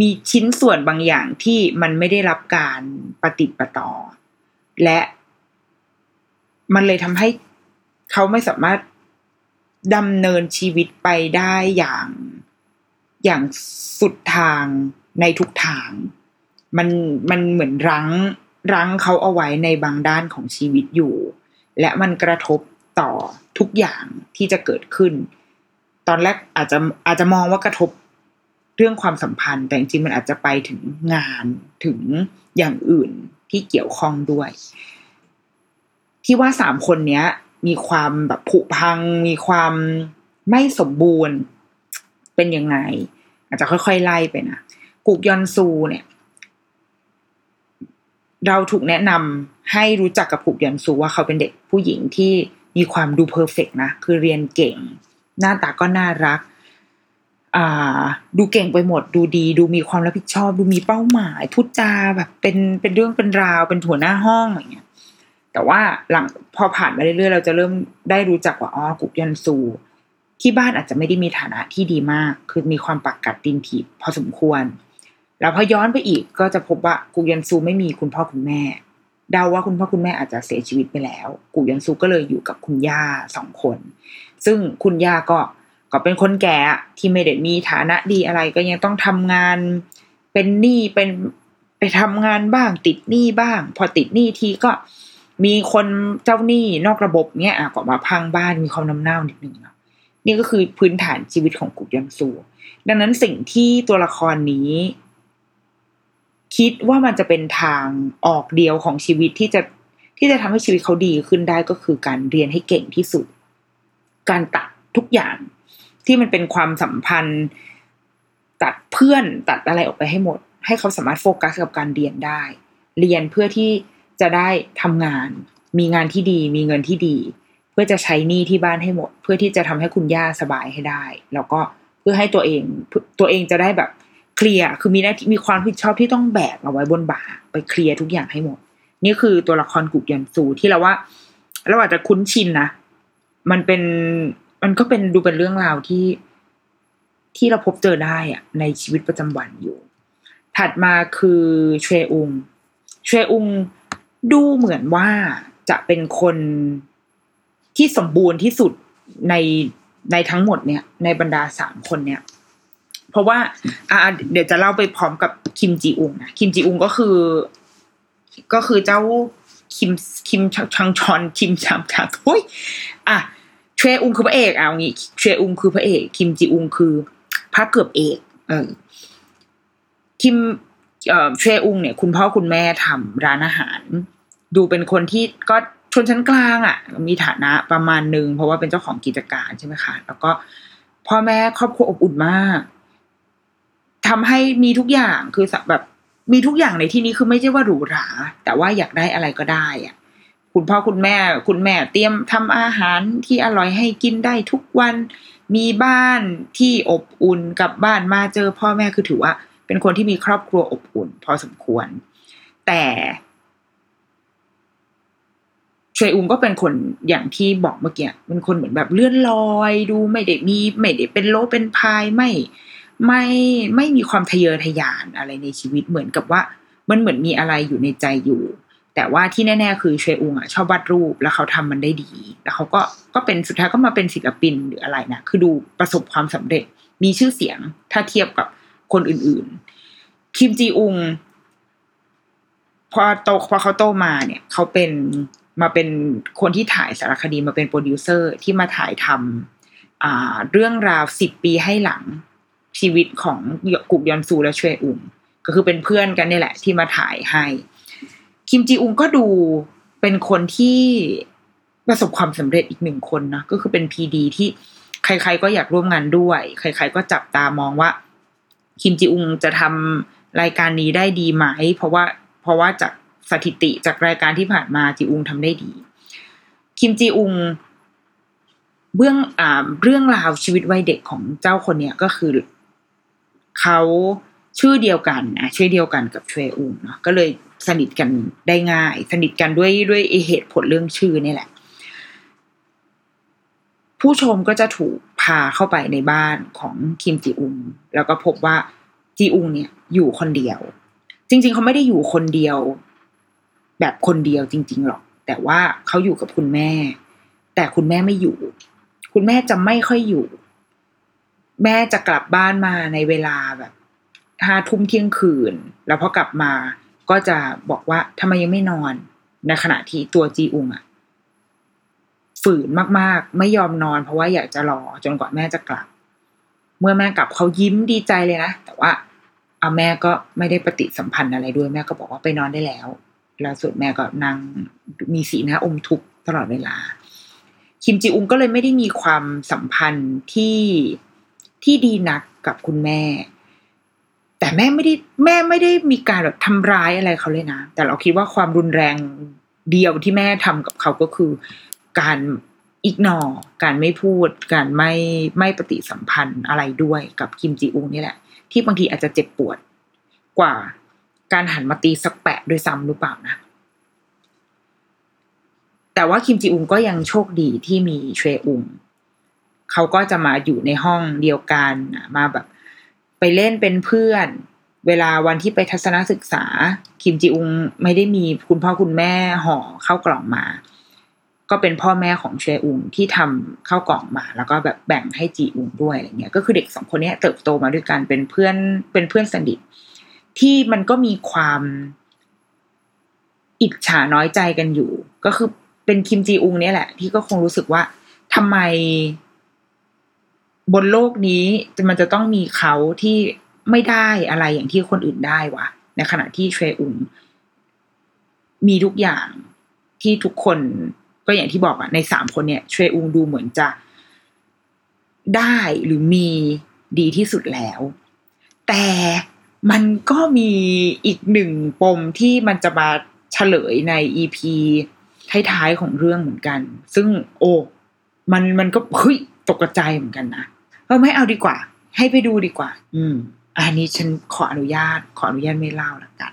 มีชิ้นส่วนบางอย่างที่มันไม่ได้รับการปฏิปต่อ และ มันเลยทำให้เขาไม่สามารถดำเนินชีวิตไปได้อย่างอย่างสุดทางในทุกทาง มันมันเหมือนรั้งรั้งเขาเอาไว้ในบางด้านของชีวิตอยู่ และมันกระทบต่อทุกอย่างที่จะเกิดขึ้น ตอนแรกอาจจะอาจจะมองว่ากระทบเรื่องความสัมพันธ์ แต่จริงๆมันอาจจะไปถึงงานถึงอย่างอื่นที่เกี่ยวข้องด้วย ที่ว่าสามคนเนี้ย มีความแบบผุพัง มีความไม่สมบูรณ์ เป็นยังไง อาจจะค่อยๆไล่ไปนะกุกยอนซูเนี่ย เราถูกแนะนำให้รู้จักกับกุกยันซูว่าเขาเป็นเด็กผู้หญิงที่มีความดูเพอร์เฟกนะ คือเรียนเก่ง หน้าตาก็น่ารักอ่าดูเก่งไปหมดดูดี ดูมีความรับผิดชอบ ดูมีเป้าหมายพูดจาแบบเป็นเป็นเรื่องเป็นราวเป็นหัวหน้าห้องอย่างเงี้ย แต่ว่าหลังพอผ่านมาเรื่อยๆ เราจะเริ่มได้รู้จักว่าอ๋อกุกยันซู ที่บ้านอาจจะไม่ได้มีฐานะที่ดีมาก คือมีความปักกัดดินถีบพอสมควร แล้วพอย้อนไปอีกก็จะพบว่ากุกยันซูไม่มีคุณพ่อคุณแม่เดาว่าคุณพ่อคุณแม่อาจจะเสียชีวิตไปแล้ว กุกยันซูก็เลยอยู่กับคุณย่าสองคน ซึ่งคุณย่าก็ก็เป็นคนแก่ที่ไม่ได้มีฐานะดีอะไรก็ยังต้องทำงานเป็นหนี้เป็นไปทำงานบ้างติดหนี้บ้าง พอติดหนี้ทีก็ มีคนเจ้าหนี้นอกระบบเนี้ยอะก็มาพังบ้านมีความน้ำเน่านิดนึงเนาะนี่ก็คือพื้นฐานชีวิตของกุกยันซูดังนั้นสิ่งที่ตัวละครนี้ คิดว่ามันจะเป็นทางออกเดียวของชีวิตที่จะที่จะทำให้ชีวิตเขาดีขึ้นได้ก็คือการเรียนให้เก่งที่สุด การตัดทุกอย่าง ที่มันเป็นความสัมพันธ์ ตัดเพื่อนตัดอะไรออกไปให้หมด ให้เขาสามารถโฟกัสกับการเรียนได้ เรียนเพื่อที่ จะได้ทำงาน มีงานที่ดี มีเงินที่ดี เพื่อจะใช้หนี้ที่บ้านให้หมด เพื่อที่จะทำให้คุณย่าสบายให้ได้ แล้วก็เพื่อให้ตัวเองตัวเองจะได้แบบเคลียร์คือมีหน้าที่มีความผิดชอบที่ต้องแบกเอาไว้บนบ่าไปเคลียร์ทุกอย่างให้หมด นี่คือตัวละครกุกยันซูที่เราว่าเราอาจจะคุ้นชินนะมันเป็นมันก็เป็นดูเป็นเรื่องราวที่ที่เราพบเจอได้อะในชีวิตประจำวันอยู่ ถัดมาคือเชอุงเชอุง ดูเหมือนว่าจะเป็นคนที่สมบูรณ์ที่สุดในในทั้งหมดเนี่ย ในบรรดาสามคนเนี่ย เพราะว่าอ่าเดี๋ยวจะเล่าไปพร้อมกับคิมจีอุงนะคิมจีอุงก็คือ ก็คือเจ้าคิมคิมชังชอนคิมชามชาโอ้ยอะเชอุงคือพระเอกเอางี้เชอุงคือพระเอก คิมจีอุงคือพระเกือบเอกเออคิมเอ่อเชอุงเนี่ย คุณพ่อคุณแม่ทำร้านอาหาร ดูเป็นคนที่ก็ชนชั้นกลางอะ่ะ มีฐานะประมาณหนึ่งเพราะว่าเป็นเจ้าของกิจการใช่ไหมคะ แล้วก็พ่อแม่ครอบครัวอบอุ่นมากทำให้มีทุกอย่างคือแบบมีทุกอย่างในที่นี้คือไม่ใช่ว่าหรูหรา แต่ว่าอยากได้อะไรก็ได้อะคุณพ่อคุณแม่ คุณแม่เตรียมทำอาหารที่อร่อยให้กินได้ทุกวัน มีบ้านที่อบอุ่นกับบ้านมาเจอ พ่อแม่คือถือว่า เป็นคนที่มีครอบครัวอบอุ่น พอสมควร แต่ เชยอุงก็เป็นคนอย่างที่บอกเมื่อกี้เป็นคนเหมือนแบบเลื่อนลอย ดูไม่ได้มีไม่ได้เป็นโลเป็นพายไม่ไม่ไม่มีความทะเยอทะยานอะไรในชีวิตเหมือนกับว่า มันเหมือนมีอะไรอยู่ในใจอยู่ แต่ว่าที่แน่ๆคือเชอุงอะชอบวาดรูปแล้วเขาทำมันได้ดี แล้วเขาก็ก็เป็นสุดท้ายก็มาเป็นศิลปินหรืออะไรนะคือดูประสบความสำเร็จมีชื่อเสียงถ้าเทียบกับคนอื่นๆ คิมจิอุงพอโตพอเขาโตมาเนี่ย เขาเป็น มาเป็นคนที่ถ่ายสารคดีมาเป็นโปรดิวเซอร์ที่มาถ่ายทำเรื่องราวสิบปีให้หลังชีวิตของกุกยอนซูและเชยอุงก็คือเป็นเพื่อนกันนี่แหละ ที่มาถ่ายให้ คิมจีอุงก็ดูเป็นคนที่ประสบความสำเร็จอีกหนึ่งคนนะก็คือเป็นพีดีที่ใคร ๆ ก็อยากร่วมงานด้วย ใคร ๆ ก็จับตามองว่า คิมจีอุงจะทำรายการนี้ได้ดีไหม เพราะว่าเพราะว่าจาก สถิติจากรายการที่ผ่านมาจีอุงทำได้ดี คิมจีอุงเบื้องอ่าเรื่องราวชีวิตวัยเด็กของเจ้าคนเนี้ยก็คือเขาชื่อเดียวกันนะชื่อเดียวกันกับเชวอุงเนาะก็เลยสนิทกันได้ง่าย สนิทกันด้วยด้วยเหตุผลเรื่องชื่อนี่แหละ ผู้ชมก็จะถูกพาเข้าไปในบ้านของคิมจีอุงแล้วก็พบว่าจีอุงเนี่ยอยู่คนเดียว จริง ๆ เขาไม่ได้อยู่คนเดียว แบบคนเดียวจริง ๆ หรอก แต่ว่าเขาอยู่กับคุณแม่ แต่คุณแม่ไม่อยู่ คุณแม่จะไม่ค่อยอยู่ แม่จะกลับบ้านมาในเวลาแบบห้าทุ่มเที่ยงคืน แล้วพอกลับมาก็จะบอกว่าทำไมยังไม่นอน ในขณะที่ตัวจีอุงอะฝืนมากๆ ไม่ยอมนอน เพราะว่าอยากจะรอจนกว่าแม่จะกลับ เมื่อแม่กลับเขายิ้มดีใจเลยนะ แต่ว่าเอาแม่ก็ไม่ได้ปฏิสัมพันธ์อะไรด้วยแม่ก็บอกว่าไปนอนได้แล้ว ล้วสุดแม่ก็นั่งมีสีหน้าอมทุกข์ตลอดเวลา คิมจีอุงก็เลยไม่ได้มีความสัมพันธ์ที่ที่ดีนักกับคุณแม่ แต่แม่ไม่ได้แม่ไม่ได้มีการแบบทำร้ายอะไรเขาเลยนะ แต่เราคิดว่าความรุนแรงเดียวที่แม่ทำกับเขาก็คือการอิกนอการไม่พูด การไม่ไม่ปฏิสัมพันธ์อะไรด้วยกับคิมจีอุงนี่แหละ ที่บางทีอาจจะเจ็บปวดกว่า การหันมาตีสักแปะด้วยซ้ำหรือเปล่านะ แต่ว่าคิมจีอุงก็ยังโชคดีที่มีเชอุงเขาก็จะมาอยู่ในห้องเดียวกันมาแบบ ไปเล่นเป็นเพื่อน เวลาวันที่ไปทัศนศึกษา คิมจีอุงไม่ได้มีคุณพ่อคุณแม่ห่อเข้ากล่องมา ก็เป็นพ่อแม่ของเชอุงที่ทำเข้ากล่องมา แล้วก็แบบแบ่งให้จีอุงด้วยอะไรเงี้ยก็คือเด็กสองคนนี้เติบโตมาด้วยกันเป็นเพื่อนเป็นเพื่อนสนิท ที่มันก็มีความอิจฉาน้อยใจกันอยู่ ก็คือเป็นคิมจีอุงเนี่ยแหละ ที่ก็คงรู้สึกว่าทำไม บนโลกนี้มันจะต้องมีเขาที่ไม่ได้อะไรอย่างที่คนอื่นได้วะในขณะที่เชอุงมีทุกอย่างที่ทุกคนก็อย่างที่บอกอะในสามคนเนี่ยเชอุงดูเหมือนจะได้หรือมีดีที่สุดแล้ว แต่ มันก็มีอีกหนึ่งปมที่มันจะมาเฉลยในอีพีท้ายๆของเรื่องเหมือนกัน ซึ่งโอ้มันมันก็เฮ้ยตกใจเหมือนกันนะเออไม่เอาดีกว่า ให้ไปดูดีกว่า อืม อันนี้ฉันขออนุญาต ขออนุญาตไม่เล่าละกัน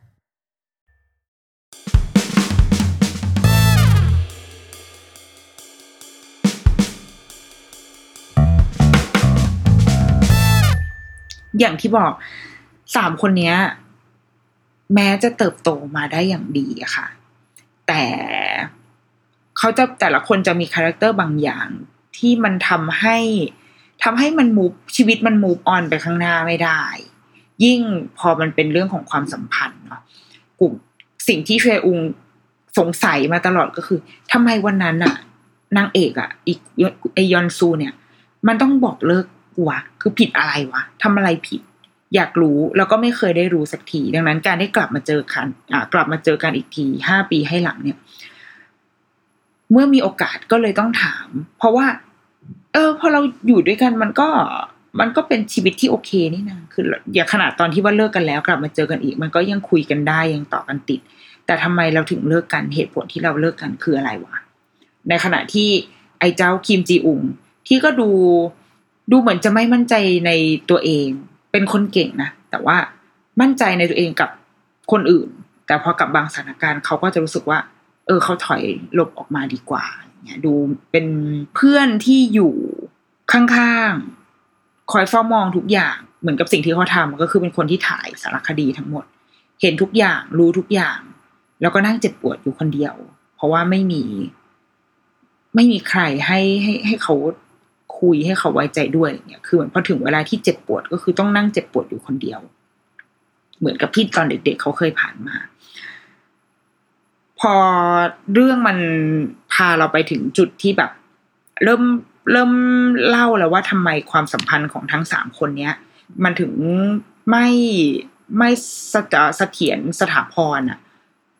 อย่างที่บอกสามคนเนี้ย แม้จะเติบโตมาได้อย่างดีอะค่ะ แต่เขาจะแต่ละคนจะมี character บางอย่างที่มันทำให้ทำให้มัน move ชีวิตมัน move on ไปข้างหน้าไม่ได้ ยิ่งพอมันเป็นเรื่องของความสัมพันธ์เนาะกลุ่มสิ่งที่เชอุงสงสัยมาตลอดก็คือทำไมวันนั้นอะนางเอกอะอีกไอยอนซูเนี่ย มันต้องบอกเลิก กูวะคือผิดอะไรวะทำอะไรผิด อยากรู้แล้วก็ไม่เคยได้รู้สักที ดังนั้นการได้กลับมาเจอกันอ่ากลับมาเจอกันอีกทีห้าปีให้หลังเนี่ย เมื่อมีโอกาสก็เลยต้องถาม เพราะว่า เออพอเราอยู่ด้วยกันมันก็มันก็เป็นชีวิตที่โอเคนี่นะคือ อย่าขนาดตอนที่ว่าเลิกกันแล้ว กลับมาเจอกันอีก มันก็ยังคุยกันได้ยังต่อกันติด แต่ทำไมเราถึงเลิกกันเหตุผลที่เราเลิกกันคืออะไรวะในขณะที่ไอ้เจ้าคิมจีอุงที่ก็ดู ดูเหมือนจะไม่มั่นใจในตัวเอง เป็นคนเก่งนะ แต่ว่ามั่นใจในตัวเองกับคนอื่น แต่พอกับบางสถานการณ์เขาก็จะรู้สึกว่า เออเขาถอยหลบออกมาดีกว่าเนี่ยดูเป็นเพื่อนที่อยู่ข้างๆ คอยเฝ้ามองทุกอย่างเหมือนกับสิ่งที่เขาทำก็คือเป็นคนที่ถ่ายสารคดีทั้งหมด เห็นทุกอย่างรู้ทุกอย่าง แล้วก็นั่งเจ็บปวดอยู่คนเดียว เพราะว่าไม่มี ไม่มีใครให้ให้ให้เขา คุยให้เขาไว้ใจด้วยอะไรเงี้ยคือเหมือนพอถึงเวลาที่เจ็บปวดก็คือต้องนั่งเจ็บปวดอยู่คนเดียว เหมือนกับที่ตอนเด็กๆเขาเคยผ่านมา พอเรื่องมันพาเราไปถึงจุดที่แบบ เริ่มเริ่มเล่าแล้วว่าทำไมความสัมพันธ์ของทั้งสามคนเนี้ย มันถึงไม่ไม่สะเสถียรสถาพรอะ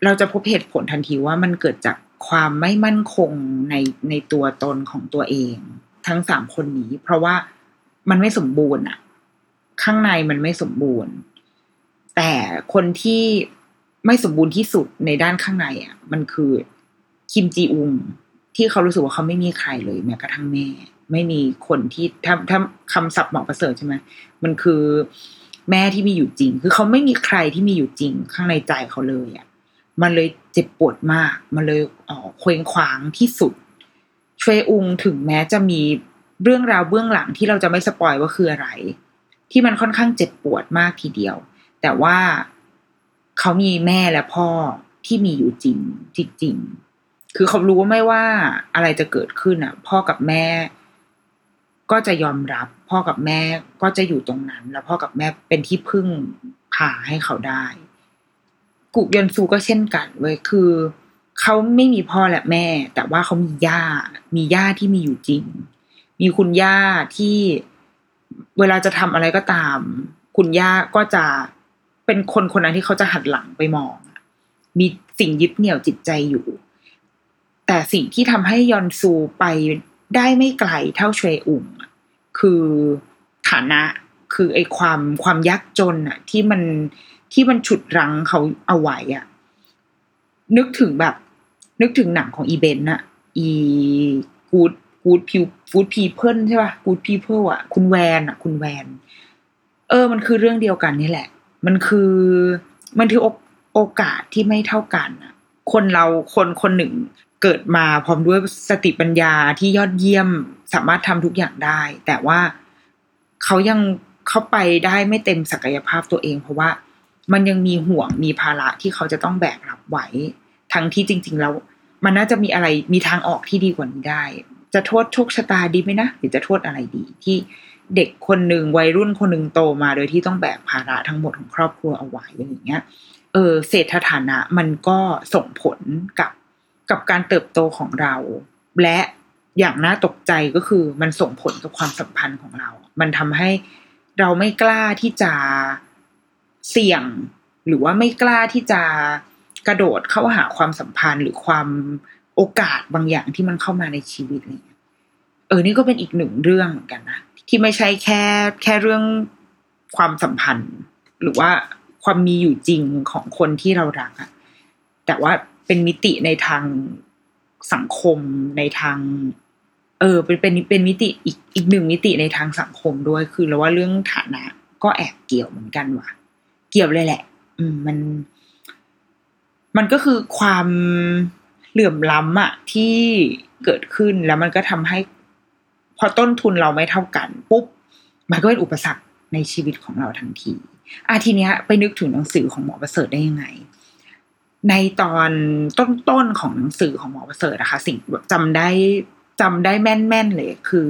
เราจะพบเหตุผลทันทีว่ามันเกิดจากความไม่มั่นคงในในตัวตนของตัวเอง ทั้งสามคนนี้ เพราะว่ามันไม่สมบูรณ์อะข้างในมันไม่สมบูรณ์ แต่คนที่ไม่สมบูรณ์ที่สุดในด้านข้างในอะมันคือคิมจีอุงที่เขารู้สึกว่าเขาไม่มีใครเลยแม้กระทั่งแม่ ไม่มีคนที่ถ้าถ้าคำศัพท์หมอประเสริฐใช่ไหมมันคือแม่ที่มีอยู่จริง คือเขาไม่มีใครที่มีอยู่จริง ข้างในใจเขาเลยอะ มันเลยเจ็บปวดมาก มันเลยอ๋อเคว้งคว้างที่สุด เชวอุงถึงแม้จะมีเรื่องราวเบื้องหลังที่เราจะไม่สปอยว่าคืออะไร ที่มันค่อนข้างเจ็บปวดมากทีเดียว แต่ว่าเขามีแม่และพ่อที่มีอยู่จริงจริงคือเขารู้ว่าไม่ว่าอะไรจะเกิดขึ้นอะ พ่อกับแม่ ก็จะยอมรับ พ่อกับแม่ก็จะอยู่ตรงนั้น แล้วพ่อกับแม่เป็นที่พึ่งพาให้เขาได้ กุกยนซูก็เช่นกันเว้ยคือเขาไม่มีพ่อและแม่ แต่ว่าเขามีย่า มีย่าที่มีอยู่จริง มีคุณย่าที่เวลาจะทำอะไรก็ตาม คุณย่าก็จะเป็นคนคนนั้นที่เขาจะหันหลังไปมอง มีสิ่งยึดเหนี่ยวจิตใจอยู่ แต่สิ่งที่ทำให้ยอนซูไปได้ไม่ไกลเท่าเชวอุงคือฐานะคือไอ้ความความยากจนอะที่มันที่มันฉุดรั้งเขาเอาไว้อะนึกถึงแบบ นึกถึงหนังของอีเบนอะอีกูดกูดพิวฟูดพีเพิลใช่ป่ะกูดพีเพิลอะคุณแวนอะคุณแวน เออ มันคือเรื่องเดียวกันนี่แหละ มันคือมันคือโอโอกาสที่ไม่เท่ากันอะคนเราคนคนหนึ่งเกิดมาพร้อมด้วยสติปัญญาที่ยอดเยี่ยมสามารถทำทุกอย่างได้ แต่ว่าเขายังเข้าไปได้ไม่เต็มศักยภาพตัวเอง เพราะว่ามันยังมีห่วงมีภาระที่เขาจะต้องแบกรับไหว ทั้งที่จริง ๆ แล้ว มันน่าจะมีอะไรมีทางออกที่ดีกว่านี้ได้ จะโทษโชคชะตาดีไหมนะหรือจะโทษอะไรดี ที่เด็กคนหนึ่งวัยรุ่นคนหนึ่งโตมา โดยที่ต้องแบกภาระทั้งหมดของครอบครัวเอาไว้อะไรอย่างเงี้ย เออเศรษฐฐานะมันก็ส่งผลกับกับการเติบโตของเรา และอย่างน่าตกใจก็คือมันส่งผลกับความสัมพันธ์ของเรา มันทำให้เราไม่กล้าที่จะเสี่ยง หรือว่าไม่กล้าที่จะ กระโดดเข้าหาความสัมพันธ์หรือความโอกาสบางอย่างที่มันเข้ามาในชีวิตอะไรเงี้ยเออนี่ก็เป็นอีกหนึ่งเรื่องเหมือนกันนะที่ไม่ใช่แค่แค่เรื่องความสัมพันธ์ หรือว่าความมีอยู่จริงของคนที่เรารักอะแต่ว่าเป็นมิติในทางสังคมในทาง เออ เป็นเป็นเป็นมิติอีกอีกหนึ่งมิติในทางสังคมด้วยคือเราว่าเรื่องฐานะ ก็แอบเกี่ยวเหมือนกันว่ะ เกี่ยวเลยแหละ อืมมัน มันก็คือความเหลื่อมล้ำอะที่เกิดขึ้นแล้วมันก็ทำให้ พอต้นทุนเราไม่เท่ากัน ปุ๊บ มันก็เป็นอุปสรรคในชีวิตของเราทันทีอาทีเนี้ยไปนึกถึงหนังสือของหมอประเสริฐได้ยังไง ในตอนต้นๆของหนังสือของหมอประเสริฐนะคะ สิ่งแบบจำได้จำได้แม่นๆเลยคือ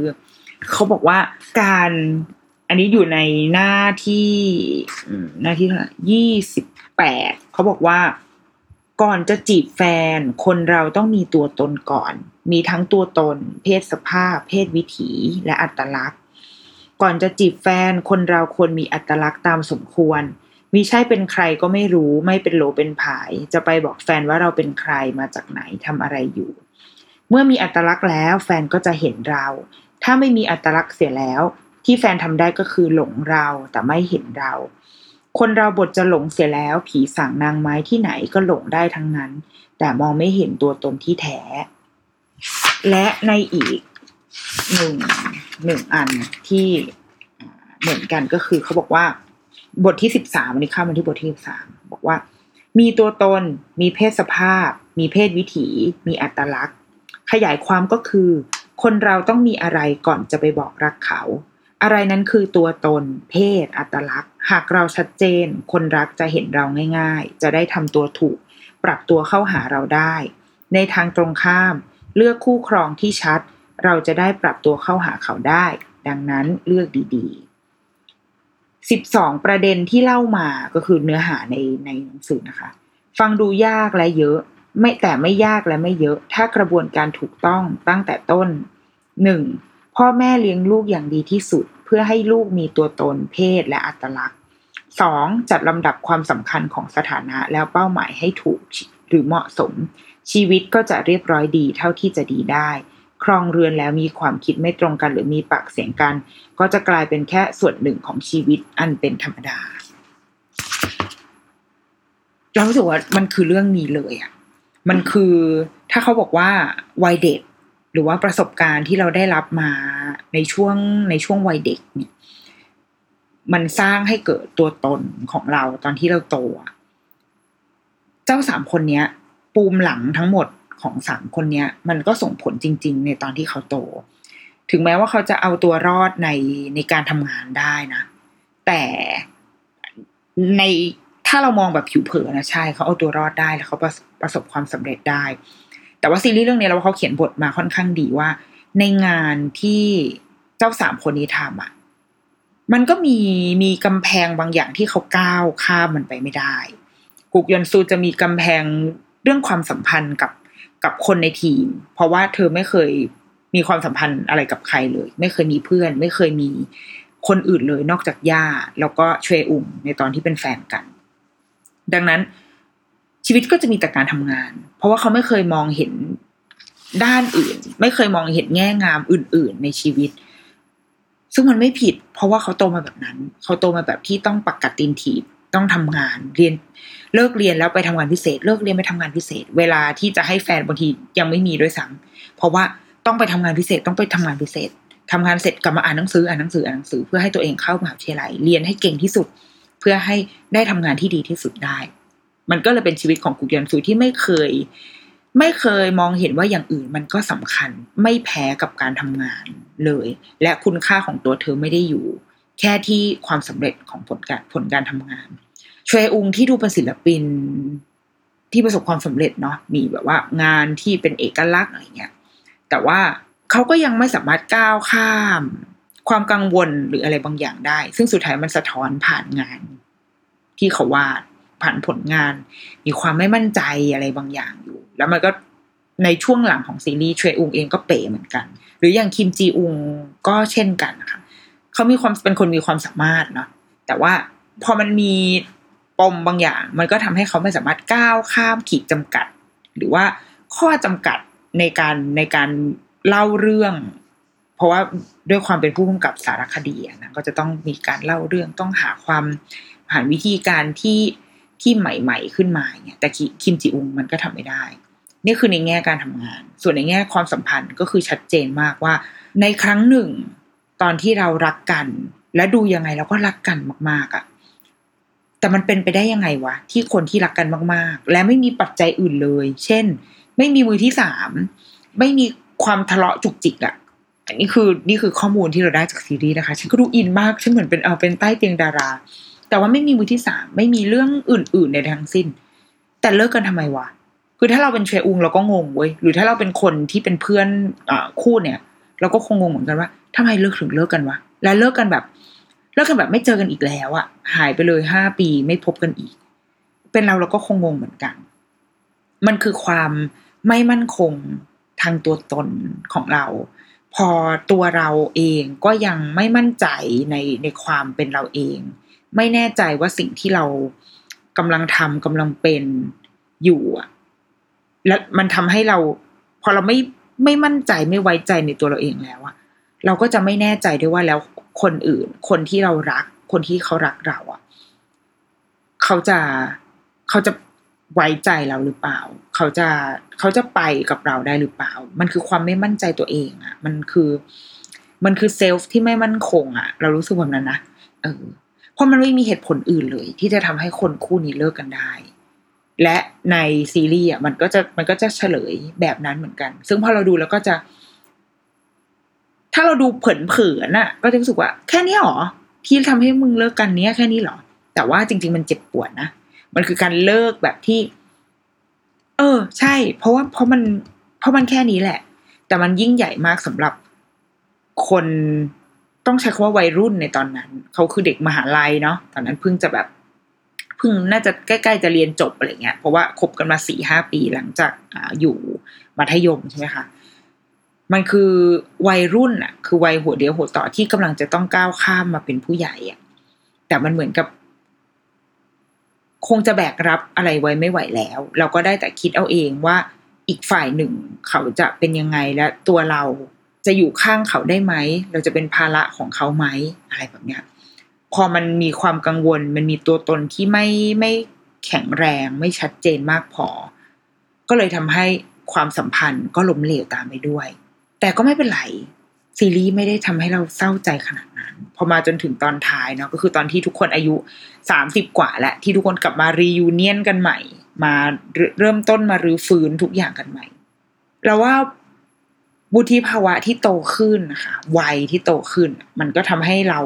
เขาบอกว่าการอันนี้อยู่ในหน้าที่หน้าที่เท่าไหร่ยี่สิบแปดเขาบอกว่า ก่อนจะจีบแฟน คนเราต้องมีตัวตนก่อน มีทั้งตัวตน เพศสภาพ เพศวิถีและอัตลักษณ์ ก่อนจะจีบแฟน คนเราควรมีอัตลักษณ์ตามสมควรมิใช่เป็นใครก็ไม่รู้ไม่เป็นโหลเป็นผาย จะไปบอกแฟนว่าเราเป็นใครมาจากไหนทำอะไรอยู่ เมื่อมีอัตลักษณ์แล้ว แฟนก็จะเห็นเรา ถ้าไม่มีอัตลักษณ์เสียแล้ว ที่แฟนทำได้ก็คือหลงเราแต่ไม่เห็นเรา คนเราบทจะหลงเสียแล้ว ผีสางนางไม้ที่ไหนก็หลงได้ทั้งนั้น แต่มองไม่เห็นตัวตนที่แท้ และในอีกหนึ่งหนึ่งอันที่เหมือนกันก็คือเขาบอกว่า บทที่สิบสามวันนี้เข้ามาที่บทที่สิบสามบอกว่า มีตัวตน มีเพศสภาพ มีเพศวิถี มีอัตลักษณ์ ขยายความก็คือ คนเราต้องมีอะไรก่อนจะไปบอกรักเขา อะไรนั้นคือตัวตน เพศ อัตลักษณ์ หากเราชัดเจน คนรักจะเห็นเราง่าย ๆ จะได้ทำตัวถูก ปรับตัวเข้าหาเราได้ ในทางตรงข้าม เลือกคู่ครองที่ชัด เราจะได้ปรับตัวเข้าหาเขาได้ ดังนั้นเลือกดีๆสิบสองประเด็นที่เล่ามาก็คือเนื้อหาในในหนังสือนะคะ ฟังดูยากและเยอะ ไม่แต่ไม่ยากและไม่เยอะ ถ้ากระบวนการถูกต้องตั้งแต่ต้นหนึ่งพ่อแม่เลี้ยงลูกอย่างดีที่สุด พื่อให้ลูกมีตัวตนเพศและอัตลักษณ์สองจัดลำดับความสำคัญของสถานะแล้วเป้าหมายให้ถูกหรือเหมาะสม ชีวิตก็จะเรียบร้อยดีเท่าที่จะดีได้ ครองเรือนแล้วมีความคิดไม่ตรงกันหรือมีปากเสียงกัน ก็จะกลายเป็นแค่ส่วนหนึ่งของชีวิตอันเป็นธรรมดาเรารู้สึกว่ามันคือเรื่องนี้เลยอะมันคือถ้าเขาบอกว่าวัยเด็กหรือว่าประสบการณ์ที่เราได้รับมา ในช่วงในช่วงวัยเด็กเนี่ยมันสร้างให้เกิดตัวตนของเราตอนที่เราโตอะเจ้าสามคนเนี้ย ปูมหลังทั้งหมดของสามคนเนี้ย มันก็ส่งผลจริง ๆ ในตอนที่เขาโต ถึงแม้ว่าเขาจะเอาตัวรอดในในการทำงานได้นะ แต่ในถ้าเรามองแบบผิวเผินนะใช่เขาเอาตัวรอดได้แล้วเขาประประสบความสำเร็จได้ แต่ว่าซีรีส์เรื่องนี้เราว่าเขาเขียนบทมาค่อนข้างดีว่า ในงานที่ เจ้าสามคนนี้ทำอะ มันก็มีมีกำแพงบางอย่างที่เขาก้าวข้ามมันไปไม่ได้ กุกยอนซูจะมีกำแพงเรื่องความสัมพันธ์กับกับคนในทีม เพราะว่าเธอไม่เคยมีความสัมพันธ์อะไรกับใครเลย ไม่เคยมีเพื่อน ไม่เคยมีคนอื่นเลยนอกจากย่า แล้วก็เชอุงในตอนที่เป็นแฟนกัน ดังนั้นชีวิตก็จะมีแต่การทำงาน เพราะว่าเขาไม่เคยมองเห็นด้านอื่น ไม่เคยมองเห็นแง่งามอื่น ๆ ในชีวิต ซึ่งมันไม่ผิด เพราะว่าเขาโตมาแบบนั้น เขาโตมาแบบที่ต้องปักกัดตีนถีบต้องทำงานเรียนเลิกเรียนแล้วไปทำงานพิเศษ เลิกเรียนไปทำงานพิเศษ เวลาที่จะให้แฟนบางทียังไม่มีด้วยซ้ำเพราะว่าต้องไปทำงานพิเศษต้องไปทำงานพิเศษทำงานเสร็จกลับมาอ่านหนังสืออ่านหนังสืออ่านหนังสือเพื่อให้ตัวเองเข้ามหาวิทยาลัยเรียนให้เก่งที่สุด เพื่อให้ได้ทำงานที่ดีที่สุดได้ มันก็เลยเป็นชีวิตของกุกยันซูที่ไม่เคย ไม่เคยมองเห็นว่าอย่างอื่นมันก็สำคัญไม่แพ้กับการทำงานเลย และคุณค่าของตัวเธอไม่ได้อยู่ แค่ที่ความสำเร็จของผลการผลการทำงานชยอุงที่ดูเป็นศิลปินที่ประสบความสำเร็จเนาะมีแบบว่า งานที่เป็นเอกลักษณ์อะไรเงี้ยแต่ว่าเขาก็ยังไม่สามารถก้าวข้าม ความกังวลหรืออะไรบางอย่างได้ ซึ่งสุดท้ายมันสะท้อนผ่านงาน ที่เขาวาดผ่านผลงาน มีความไม่มั่นใจอะไรบางอย่างอยู่ แล้วมันก็ในช่วงหลังของซีรีส์เทรอุงเองก็เป๋เหมือนกัน หรืออย่างคิมจีอุงก็เช่นกันนะคะเขามีความเป็นคนมีความสามารถเนาะแต่ว่าพอมันมีปมบางอย่าง มันก็ทำให้เขาไม่สามารถก้าวข้ามขีดจำกัด หรือว่าข้อจำกัดในการในการเล่าเรื่อง เพราะว่าด้วยความเป็นผู้กำกับสารคดีนะก็จะต้องมีการเล่าเรื่องต้องหาความหาวิธีการที่ที่ใหม่ ๆ ขึ้นมาเนี่ยแต่คิมจิอุงมันก็ทำไม่ได้ นี่คือในแง่การทำงาน ส่วนในแง่ความสัมพันธ์ก็คือชัดเจนมากว่า ในครั้งหนึ่ง ตอนที่เรารักกัน และดูยังไงเราก็รักกันมาก ๆอะ่ะแต่มันเป็นไปได้ยังไงวะ ที่คนที่รักกันมาก ๆ และไม่มีปัจจัยอื่นเลย เช่น ไม่มีมือที่สามไม่มีความทะเลาะจุกจิกอะอันนี้คือนี่คือข้อมูลที่เราได้จากซีรีส์นะคะฉันก็ดูอินมากฉันเหมือนเป็นเอาเป็นใต้เตียงดารา แต่ว่าไม่มีมือที่สามไม่มีเรื่องอื่น ๆ ในทั้งสิ้น แต่เลิกกันทำไมวะ คือถ้าเราเป็นเชอุงเราก็งงเว้ยหรือถ้าเราเป็นคนที่เป็นเพื่อนอคู่เนี่ย เราก็คงงงเหมือนกันว่าทำไมเลิกถึงเลิกกันวะและเลิกกันแบบเลิกกันแบบไม่เจอกันอีกแล้วอะหายไปเลยห้าปีไม่พบกันอีก เป็นเราเราก็คงงงเหมือนกัน มันคือความไม่มั่นคงทางตัวตนของเรา พอตัวเราเองก็ยังไม่มั่นใจในในความเป็นเราเอง ไม่แน่ใจว่าสิ่งที่เรากำลังทำกำลังเป็นอยู่อะ และมันทำให้เรา พอเราไม่ไม่มั่นใจไม่ไว้ใจในตัวเราเองแล้วอะเราก็จะไม่แน่ใจด้วยว่าแล้วคนอื่น คนที่เรารัก คนที่เขารักเราอะเขาจะเขาจะไว้ใจเราหรือเปล่า เขาจะเขาจะไปกับเราได้หรือเปล่า มันคือความไม่มั่นใจตัวเองอะมันคือ มันคือเซลฟ์ที่ไม่มั่นคงอะ่ะเรารู้สึกแบบนั้นนะเออเพราะมันไม่มีเหตุผลอื่นเลย ที่จะทำให้คนคู่นี้เลิกกันได้ และในซีรีส์อะมันก็จะมันก็จะเฉลยแบบนั้นเหมือนกัน ซึ่งพอเราดูแล้วก็จะ ถ้าเราดูเผินๆน่ะ ก็จะรู้สึกว่า แค่นี้หรอที่ทำให้มึงเลิกกันเนี้ยแค่นี้หรอ แต่ว่าจริง ๆ มันเจ็บปวดนะมันคือการเลิกแบบที่ เออ ใช่ เพราะว่าเพราะมัน เพราะมันแค่นี้แหละ แต่มันยิ่งใหญ่มากสำหรับคนต้องใช้คำว่าวัยรุ่นในตอนนั้น เขาคือเด็กมหาลัยเนาะตอนนั้นเพิ่งจะแบบ พิ่งน่าจะใกล้ๆจะเรียนจบอะไรเงี้ยเพราะว่าคบกันมาสี่ห้าปีหลังจากออยู่มัธยมใช่ไหมคะมันคือวัยรุ่นอะคือวัยหัวเดียวหัวต่อที่กำลังจะต้องก้าวข้ามมาเป็นผู้ใหญ่อะแต่มันเหมือนกับ คงจะแบกรับอะไรไว้ไม่ไหวแล้ว เราก็ได้แต่คิดเอาเองว่าอีกฝ่ายหนึ่งเขาจะเป็นยังไงและตัวเราจะอยู่ข้างเขาได้ไหม เราจะเป็นภาระของเขาไหมอะไรแบบเนี้ย พอมันมีความกังวล มันมีตัวตนที่ไม่ไม่แข็งแรง ไม่ชัดเจนมากพอ ก็เลยทำให้ความสัมพันธ์ก็ล้มเหลวตามไปด้วย แต่ก็ไม่เป็นไรซีรีส์ไม่ได้ทำให้เราเศร้าใจขนาดนั้น พอมาจนถึงตอนท้ายเนาะก็คือตอนที่ทุกคนอายุสามสิบกว่าและที่ทุกคนกลับมารียูเนียนกันใหม่ มาเริ่มต้นมารื้อฟื้นทุกอย่างกันใหม่ เราว่าบุธิภาวะที่โตขึ้นนะคะวัยที่โตขึ้น มันก็ทำให้เรา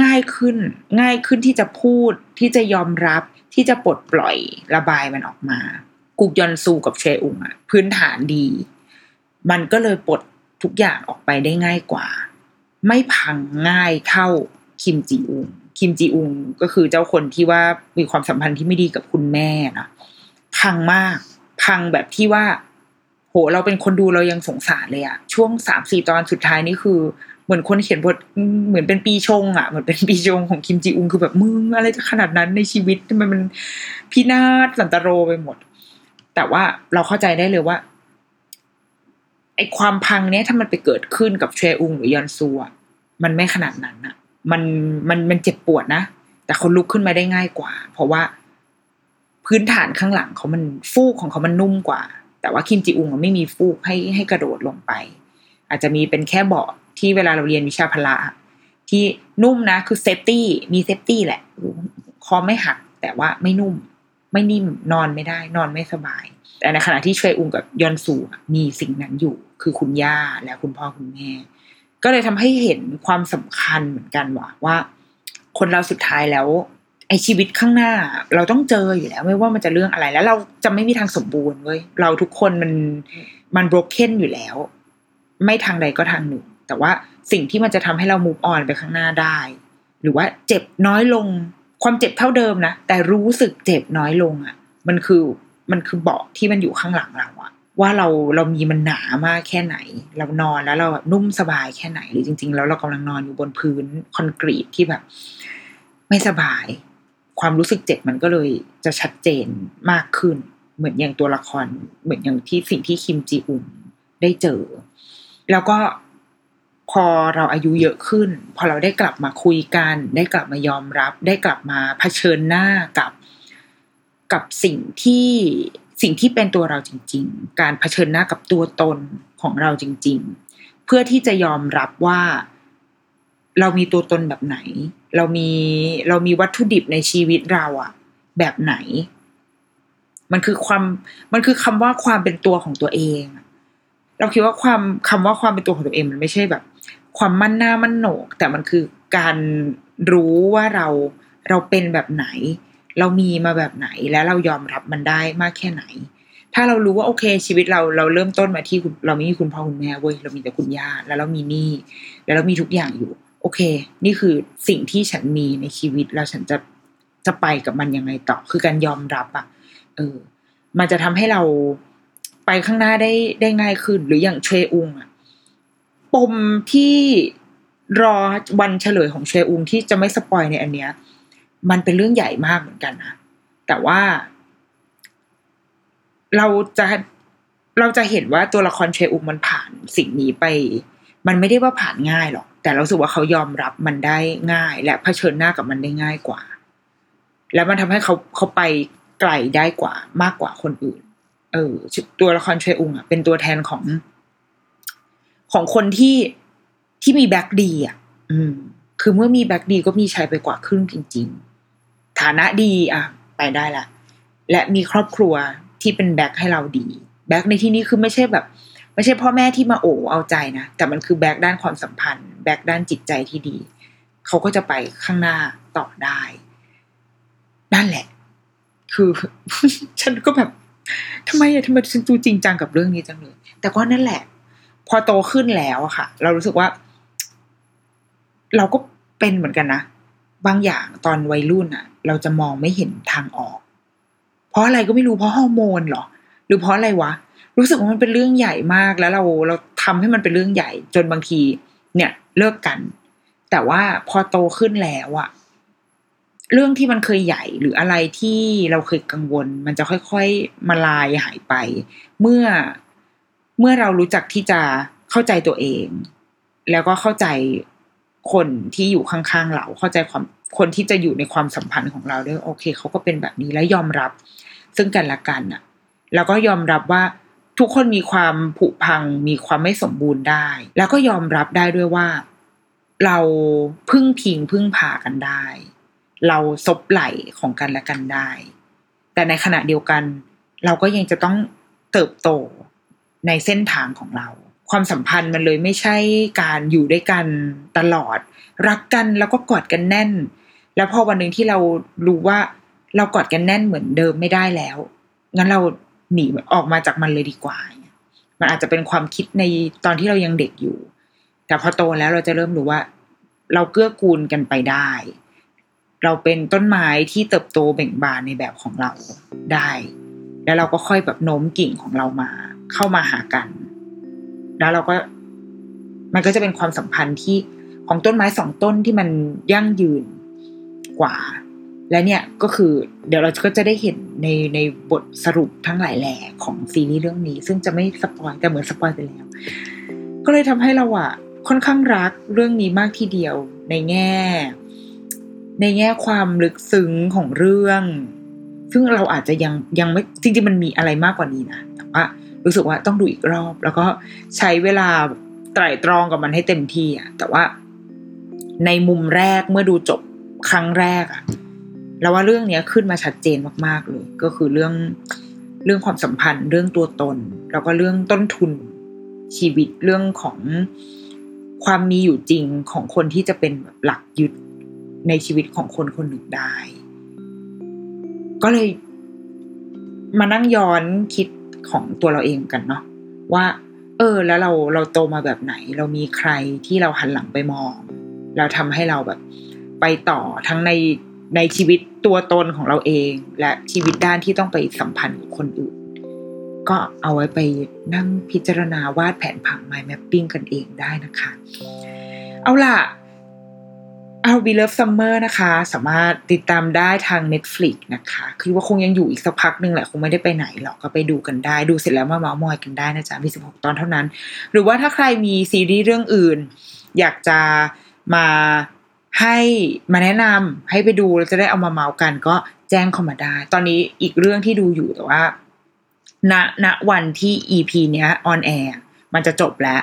ง่ายขึ้น ง่ายขึ้นที่จะพูดที่จะยอมรับที่จะปลดปล่อยระบายมันออกมา กุกยอนซูกับเชอุงอะพื้นฐานดี มันก็เลยปลดทุกอย่างออกไปได้ง่ายกว่า ไม่พังง่ายเท่าคิมจีอุงคิมจีอุงก็คือเจ้าคนที่ว่ามีความสัมพันธ์ที่ไม่ดีกับคุณแม่นะพังมาก พังแบบที่ว่า โห เราเป็นคนดูเรายังสงสารเลยอะช่วงสามสี่ตอนสุดท้ายนี่คือ เหมือนคนเขียนบทเหมือนเป็นปีชงอะเหมือนเป็นปีชงของคิมจีอุงคือแบบมึงอะไรจะขนาดนั้นในชีวิตทำไมมันพินาศสันตโรไปหมด แต่ว่าเราเข้าใจได้เลยว่าไอความพังเนี้ยถ้ามันไปเกิดขึ้นกับเชอุงหรือยอนซูอะมันไม่ขนาดนั้นอะมันมันมันเจ็บปวดนะ แต่เขาลุกขึ้นมาได้ง่ายกว่า เพราะว่าพื้นฐานข้างหลังเขามันฟูกของเขามันนุ่มกว่า แต่ว่าคิมจิอุงไม่มีฟูกให้ให้กระโดดลงไป อาจจะมีเป็นแค่เบาะ ที่เวลาเราเรียนวิชาพละที่นุ่มนะ คือ safety มี safety แหละคอไม่หัก แต่ว่าไม่นุ่ม ไม่นิ่มนอนไม่ได้ นอนไม่สบาย แต่ในขณะที่เชอุงกับยอนซูมีสิ่งนั้นอยู่ คือคุณย่าและคุณพ่อคุณแม่ก็เลยทำให้เห็นความสำคัญเหมือนกันว่าว่า คนเราสุดท้ายแล้ว ไอชีวิตข้างหน้า เราต้องเจออยู่แล้ว ไม่ว่ามันจะเรื่องอะไร แล้วเราจะไม่มีทางสมบูรณ์เว้ยเราทุกคนมันมันบรกเ k นอยู่แล้ว ไม่ทางใดก็ทางหนึ่ง แต่ว่าสิ่งที่มันจะทำให้เรามูฟออนไปข้างหน้าได้ หรือว่าเจ็บน้อยลง ความเจ็บเท่าเดิมนะ แต่รู้สึกเจ็บน้อยลงอะ่ะ มันคือมันคือเบาะที่มันอยู่ข้างหลังเราอะว่าเราเรามีมันหนามากแค่ไหน เรานอนแล้วเราแบบนุ่มสบายแค่ไหน หรือจริง ๆ แล้วเรากำลังนอนอยู่บนพื้นคอนกรีตที่แบบ ไม่สบาย ความรู้สึกเจ็บมันก็เลยจะชัดเจนมากขึ้น เหมือนอย่างตัวละคร เหมือนอย่างที่สิ่งที่คิมจีอุมได้เจอ แล้วก็ พอเราอายุเยอะขึ้น พอเราได้กลับมาคุยกัน ได้กลับมายอมรับ ได้กลับมาเผชิญหน้ากับกับสิ่งที่สิ่งที่เป็นตัวเราจริง ๆ การเผชิญหน้ากับตัวตนของเราจริง ๆ เพื่อที่จะยอมรับว่าเรามีตัวตนแบบไหน เรามีเรามีวัตถุดิบในชีวิตเราอะแบบไหน มันคือความมันคือคำว่าความเป็นตัวของตัวเอง เราคิดว่าความคำว่าความเป็นตัวของตัวเอง มันไม่ใช่แบบ ความมั่นหน้ามั่นโหนก แต่มันคือการรู้ว่าเราเราเป็นแบบไหน เรามีมาแบบไหนแล้วเรายอมรับมันได้มากแค่ไหน ถ้าเรารู้ว่าโอเค ชีวิตเราเราเริ่มต้นมาที่เราไม่มีคุณพ่อคุณแม่เว้ยเรามีแต่คุณย่าแล้วเรามีหนี้แล้วเรามีทุกอย่างอยู่ โอเค นี่คือสิ่งที่ฉันมีในชีวิตแล้วฉันจะจะไปกับมันยังไงต่อ คือการยอมรับอะเออ มันจะทำให้เราไปข้างหน้าได้ได้ง่ายขึ้น หรืออย่างเชอุงอะ ปมที่รอวันเฉลยของเชอุงที่จะไม่สปอยในอันเนี้ย มันเป็นเรื่องใหญ่มากเหมือนกันนะแต่ว่า เราจะเราจะเห็นว่าตัวละครเชอุงมันผ่านสิ่งนี้ไป มันไม่ได้ว่าผ่านง่ายหรอก แต่เราสึกว่าเขายอมรับมันได้ง่าย และเผชิญหน้ากับมันได้ง่ายกว่า แล้วมันทำให้เขาเขาไปไกลได้กว่ามากกว่าคนอื่น เออ ตัวละครเชอุงอะเป็นตัวแทนของ ของคนที่ที่มี back ดีอะ อืม คือเมื่อมี back ดีก็มีชัยไปกว่าครึ่งจริง ๆ ฐานะดีอะ ไปได้ละ และมีครอบครัวที่เป็น back ให้เราดี back ในที่นี้คือไม่ใช่แบบ ไม่ใช่พ่อแม่ที่มาโอบเอาใจนะ แต่มันคือ back ด้านความสัมพันธ์ back ด้านจิตใจที่ดี เขาก็จะไปข้างหน้าต่อได้ นั่นแหละ คือ ฉันก็แบบทำไมอะทำไมฉันดูจริงจังกับเรื่องนี้จังเลย แต่ก็นั่นแหละ พอโตขึ้นแล้วอะค่ะ เรารู้สึกว่า เราก็เป็นเหมือนกันนะบางอย่างตอนวัยรุ่นอะเราจะมองไม่เห็นทางออก เพราะอะไรก็ไม่รู้เพราะฮอร์โมนเหรอ หรือเพราะอะไรวะ รู้สึกว่ามันเป็นเรื่องใหญ่มากแล้วเราเราทำให้มันเป็นเรื่องใหญ่ จนบางที เนี่ยเลิกกัน แต่ว่าพอโตขึ้นแล้วอะเรื่องที่มันเคยใหญ่หรืออะไรที่เราเคยกังวล มันจะค่อย ๆมาลายหายไป เมื่อ เมื่อเรารู้จักที่จะเข้าใจตัวเอง แล้วก็เข้าใจคนที่อยู่ข้างๆเรา เข้าใจความคนที่จะอยู่ในความสัมพันธ์ของเราด้วยโอเคเขาก็เป็นแบบนี้แล้วยอมรับ ซึ่งกันและกันอะแล้วก็ยอมรับว่าทุกคนมีความผุพัง มีความไม่สมบูรณ์ได้ แล้วก็ยอมรับได้ด้วยว่า เราพึ่งพิงพึ่งพากันได้ เราซบไหลของกันและกันได้ แต่ในขณะเดียวกัน เราก็ยังจะต้องเติบโต ในเส้นทางของเรา ความสัมพันธ์มันเลยไม่ใช่การอยู่ด้วยกันตลอด รักกันแล้วก็กอดกันแน่น แล้วพอวันหนึ่งที่เรารู้ว่าเรากอดกันแน่นเหมือนเดิมไม่ได้แล้ว งั้นเราหนีออกมาจากมันเลยดีกว่า มันอาจจะเป็นความคิดในตอนที่เรายังเด็กอยู่ แต่พอโตแล้วเราจะเริ่มรู้ว่า เราเกื้อกูลกันไปได้ เราเป็นต้นไม้ที่เติบโตเบ่งบานในแบบของเราได้ แล้วเราก็ค่อยแบบโน้มกิ่งของเรามา เข้ามาหากัน แล้วเราก็ มันก็จะเป็นความสัมพันธ์ที่ของต้นไม้สองต้นที่มันยั่งยืนกว่า และเนี่ยก็คือเดี๋ยวเราก็จะได้เห็นในในบทสรุปทั้งหลายแหล่ของซีรีส์เรื่องนี้ ซึ่งจะไม่ spoil แต่เหมือน spoil ไปแล้ว ก็เลยทำให้เราอะค่อนข้างรักเรื่องนี้มากทีเดียวในแง่ ในแง่ความลึกซึ้งของเรื่อง ซึ่งเราอาจจะยังยังไม่จริงๆมันมีอะไรมากกว่านี้นะแต่ว่า รู้สึกว่าต้องดูอีกรอบ แล้วก็ใช้เวลาไตร่ตรองกับมันให้เต็มที่อะแต่ว่าในมุมแรกเมื่อดูจบครั้งแรกอะแล้วว่าเรื่องเนี้ยขึ้นมาชัดเจนมากๆเลย ก็คือเรื่องเรื่องความสัมพันธ์ เรื่องตัวตน แล้วก็เรื่องต้นทุนชีวิตเรื่องของความมีอยู่จริงของคนที่จะเป็นแบบหลักยึดในชีวิตของคนคนหนึ่งได้ ก็เลยมานั่งย้อนคิด ของตัวเราเองกันเนาะว่า เออ แล้วเราเราโตมาแบบไหน เรามีใครที่เราหันหลังไปมอง เราทำให้เราแบบ ไปต่อทั้งในในชีวิตตัวตนของเราเอง และชีวิตด้านที่ต้องไปสัมพันธ์กับคนอื่น ก็เอาไว้ไปนั่งพิจารณาวาดแผนผัง mind mapping กันเองได้นะคะ เอาล่ะ เอา We Love Summer นะคะ สามารถติดตามได้ทาง Netflix นะคะคือว่าคงยังอยู่อีกสักพักหนึ่งแหละ คงไม่ได้ไปไหนหรอกก็ไปดูกันได้ ดูเสร็จแล้วมาเมาส์มอยกันได้นะจ๊ะ มี 16 ตอนเท่านั้น หรือว่าถ้าใครมีซีรีส์เรื่องอื่น อยากจะมาให้มาแนะนำให้ไปดูแล้วจะได้เอามาเมาส์กันก็แจ้งเข้ามาได้ ตอนนี้อีกเรื่องที่ดูอยู่แต่ว่าณณวันที่ EP เนี้ย on air มันจะจบแล้ว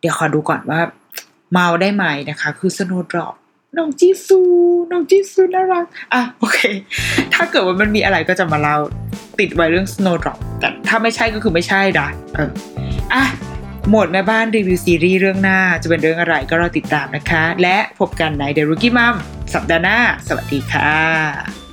เดี๋ยวขอดูก่อนว่าเมาส์ได้ไหมนะคะ คือ Snowdrop น้องจีซูน้องจีซูน่ารักอะโอเค ถ้าเกิดว่ามันมีอะไรก็จะมาเล่าติดไว้เรื่อง Snowdrop แต่ถ้าไม่ใช่ก็คือไม่ใช่นะเอออะหมดแม่บ้านรีวิวซีรีส์เรื่องหน้าจะเป็นเรื่องอะไรก็รอติดตามนะคะ และพบกันใน The Rookie Mom สัปดาห์หน้า สวัสดีค่ะ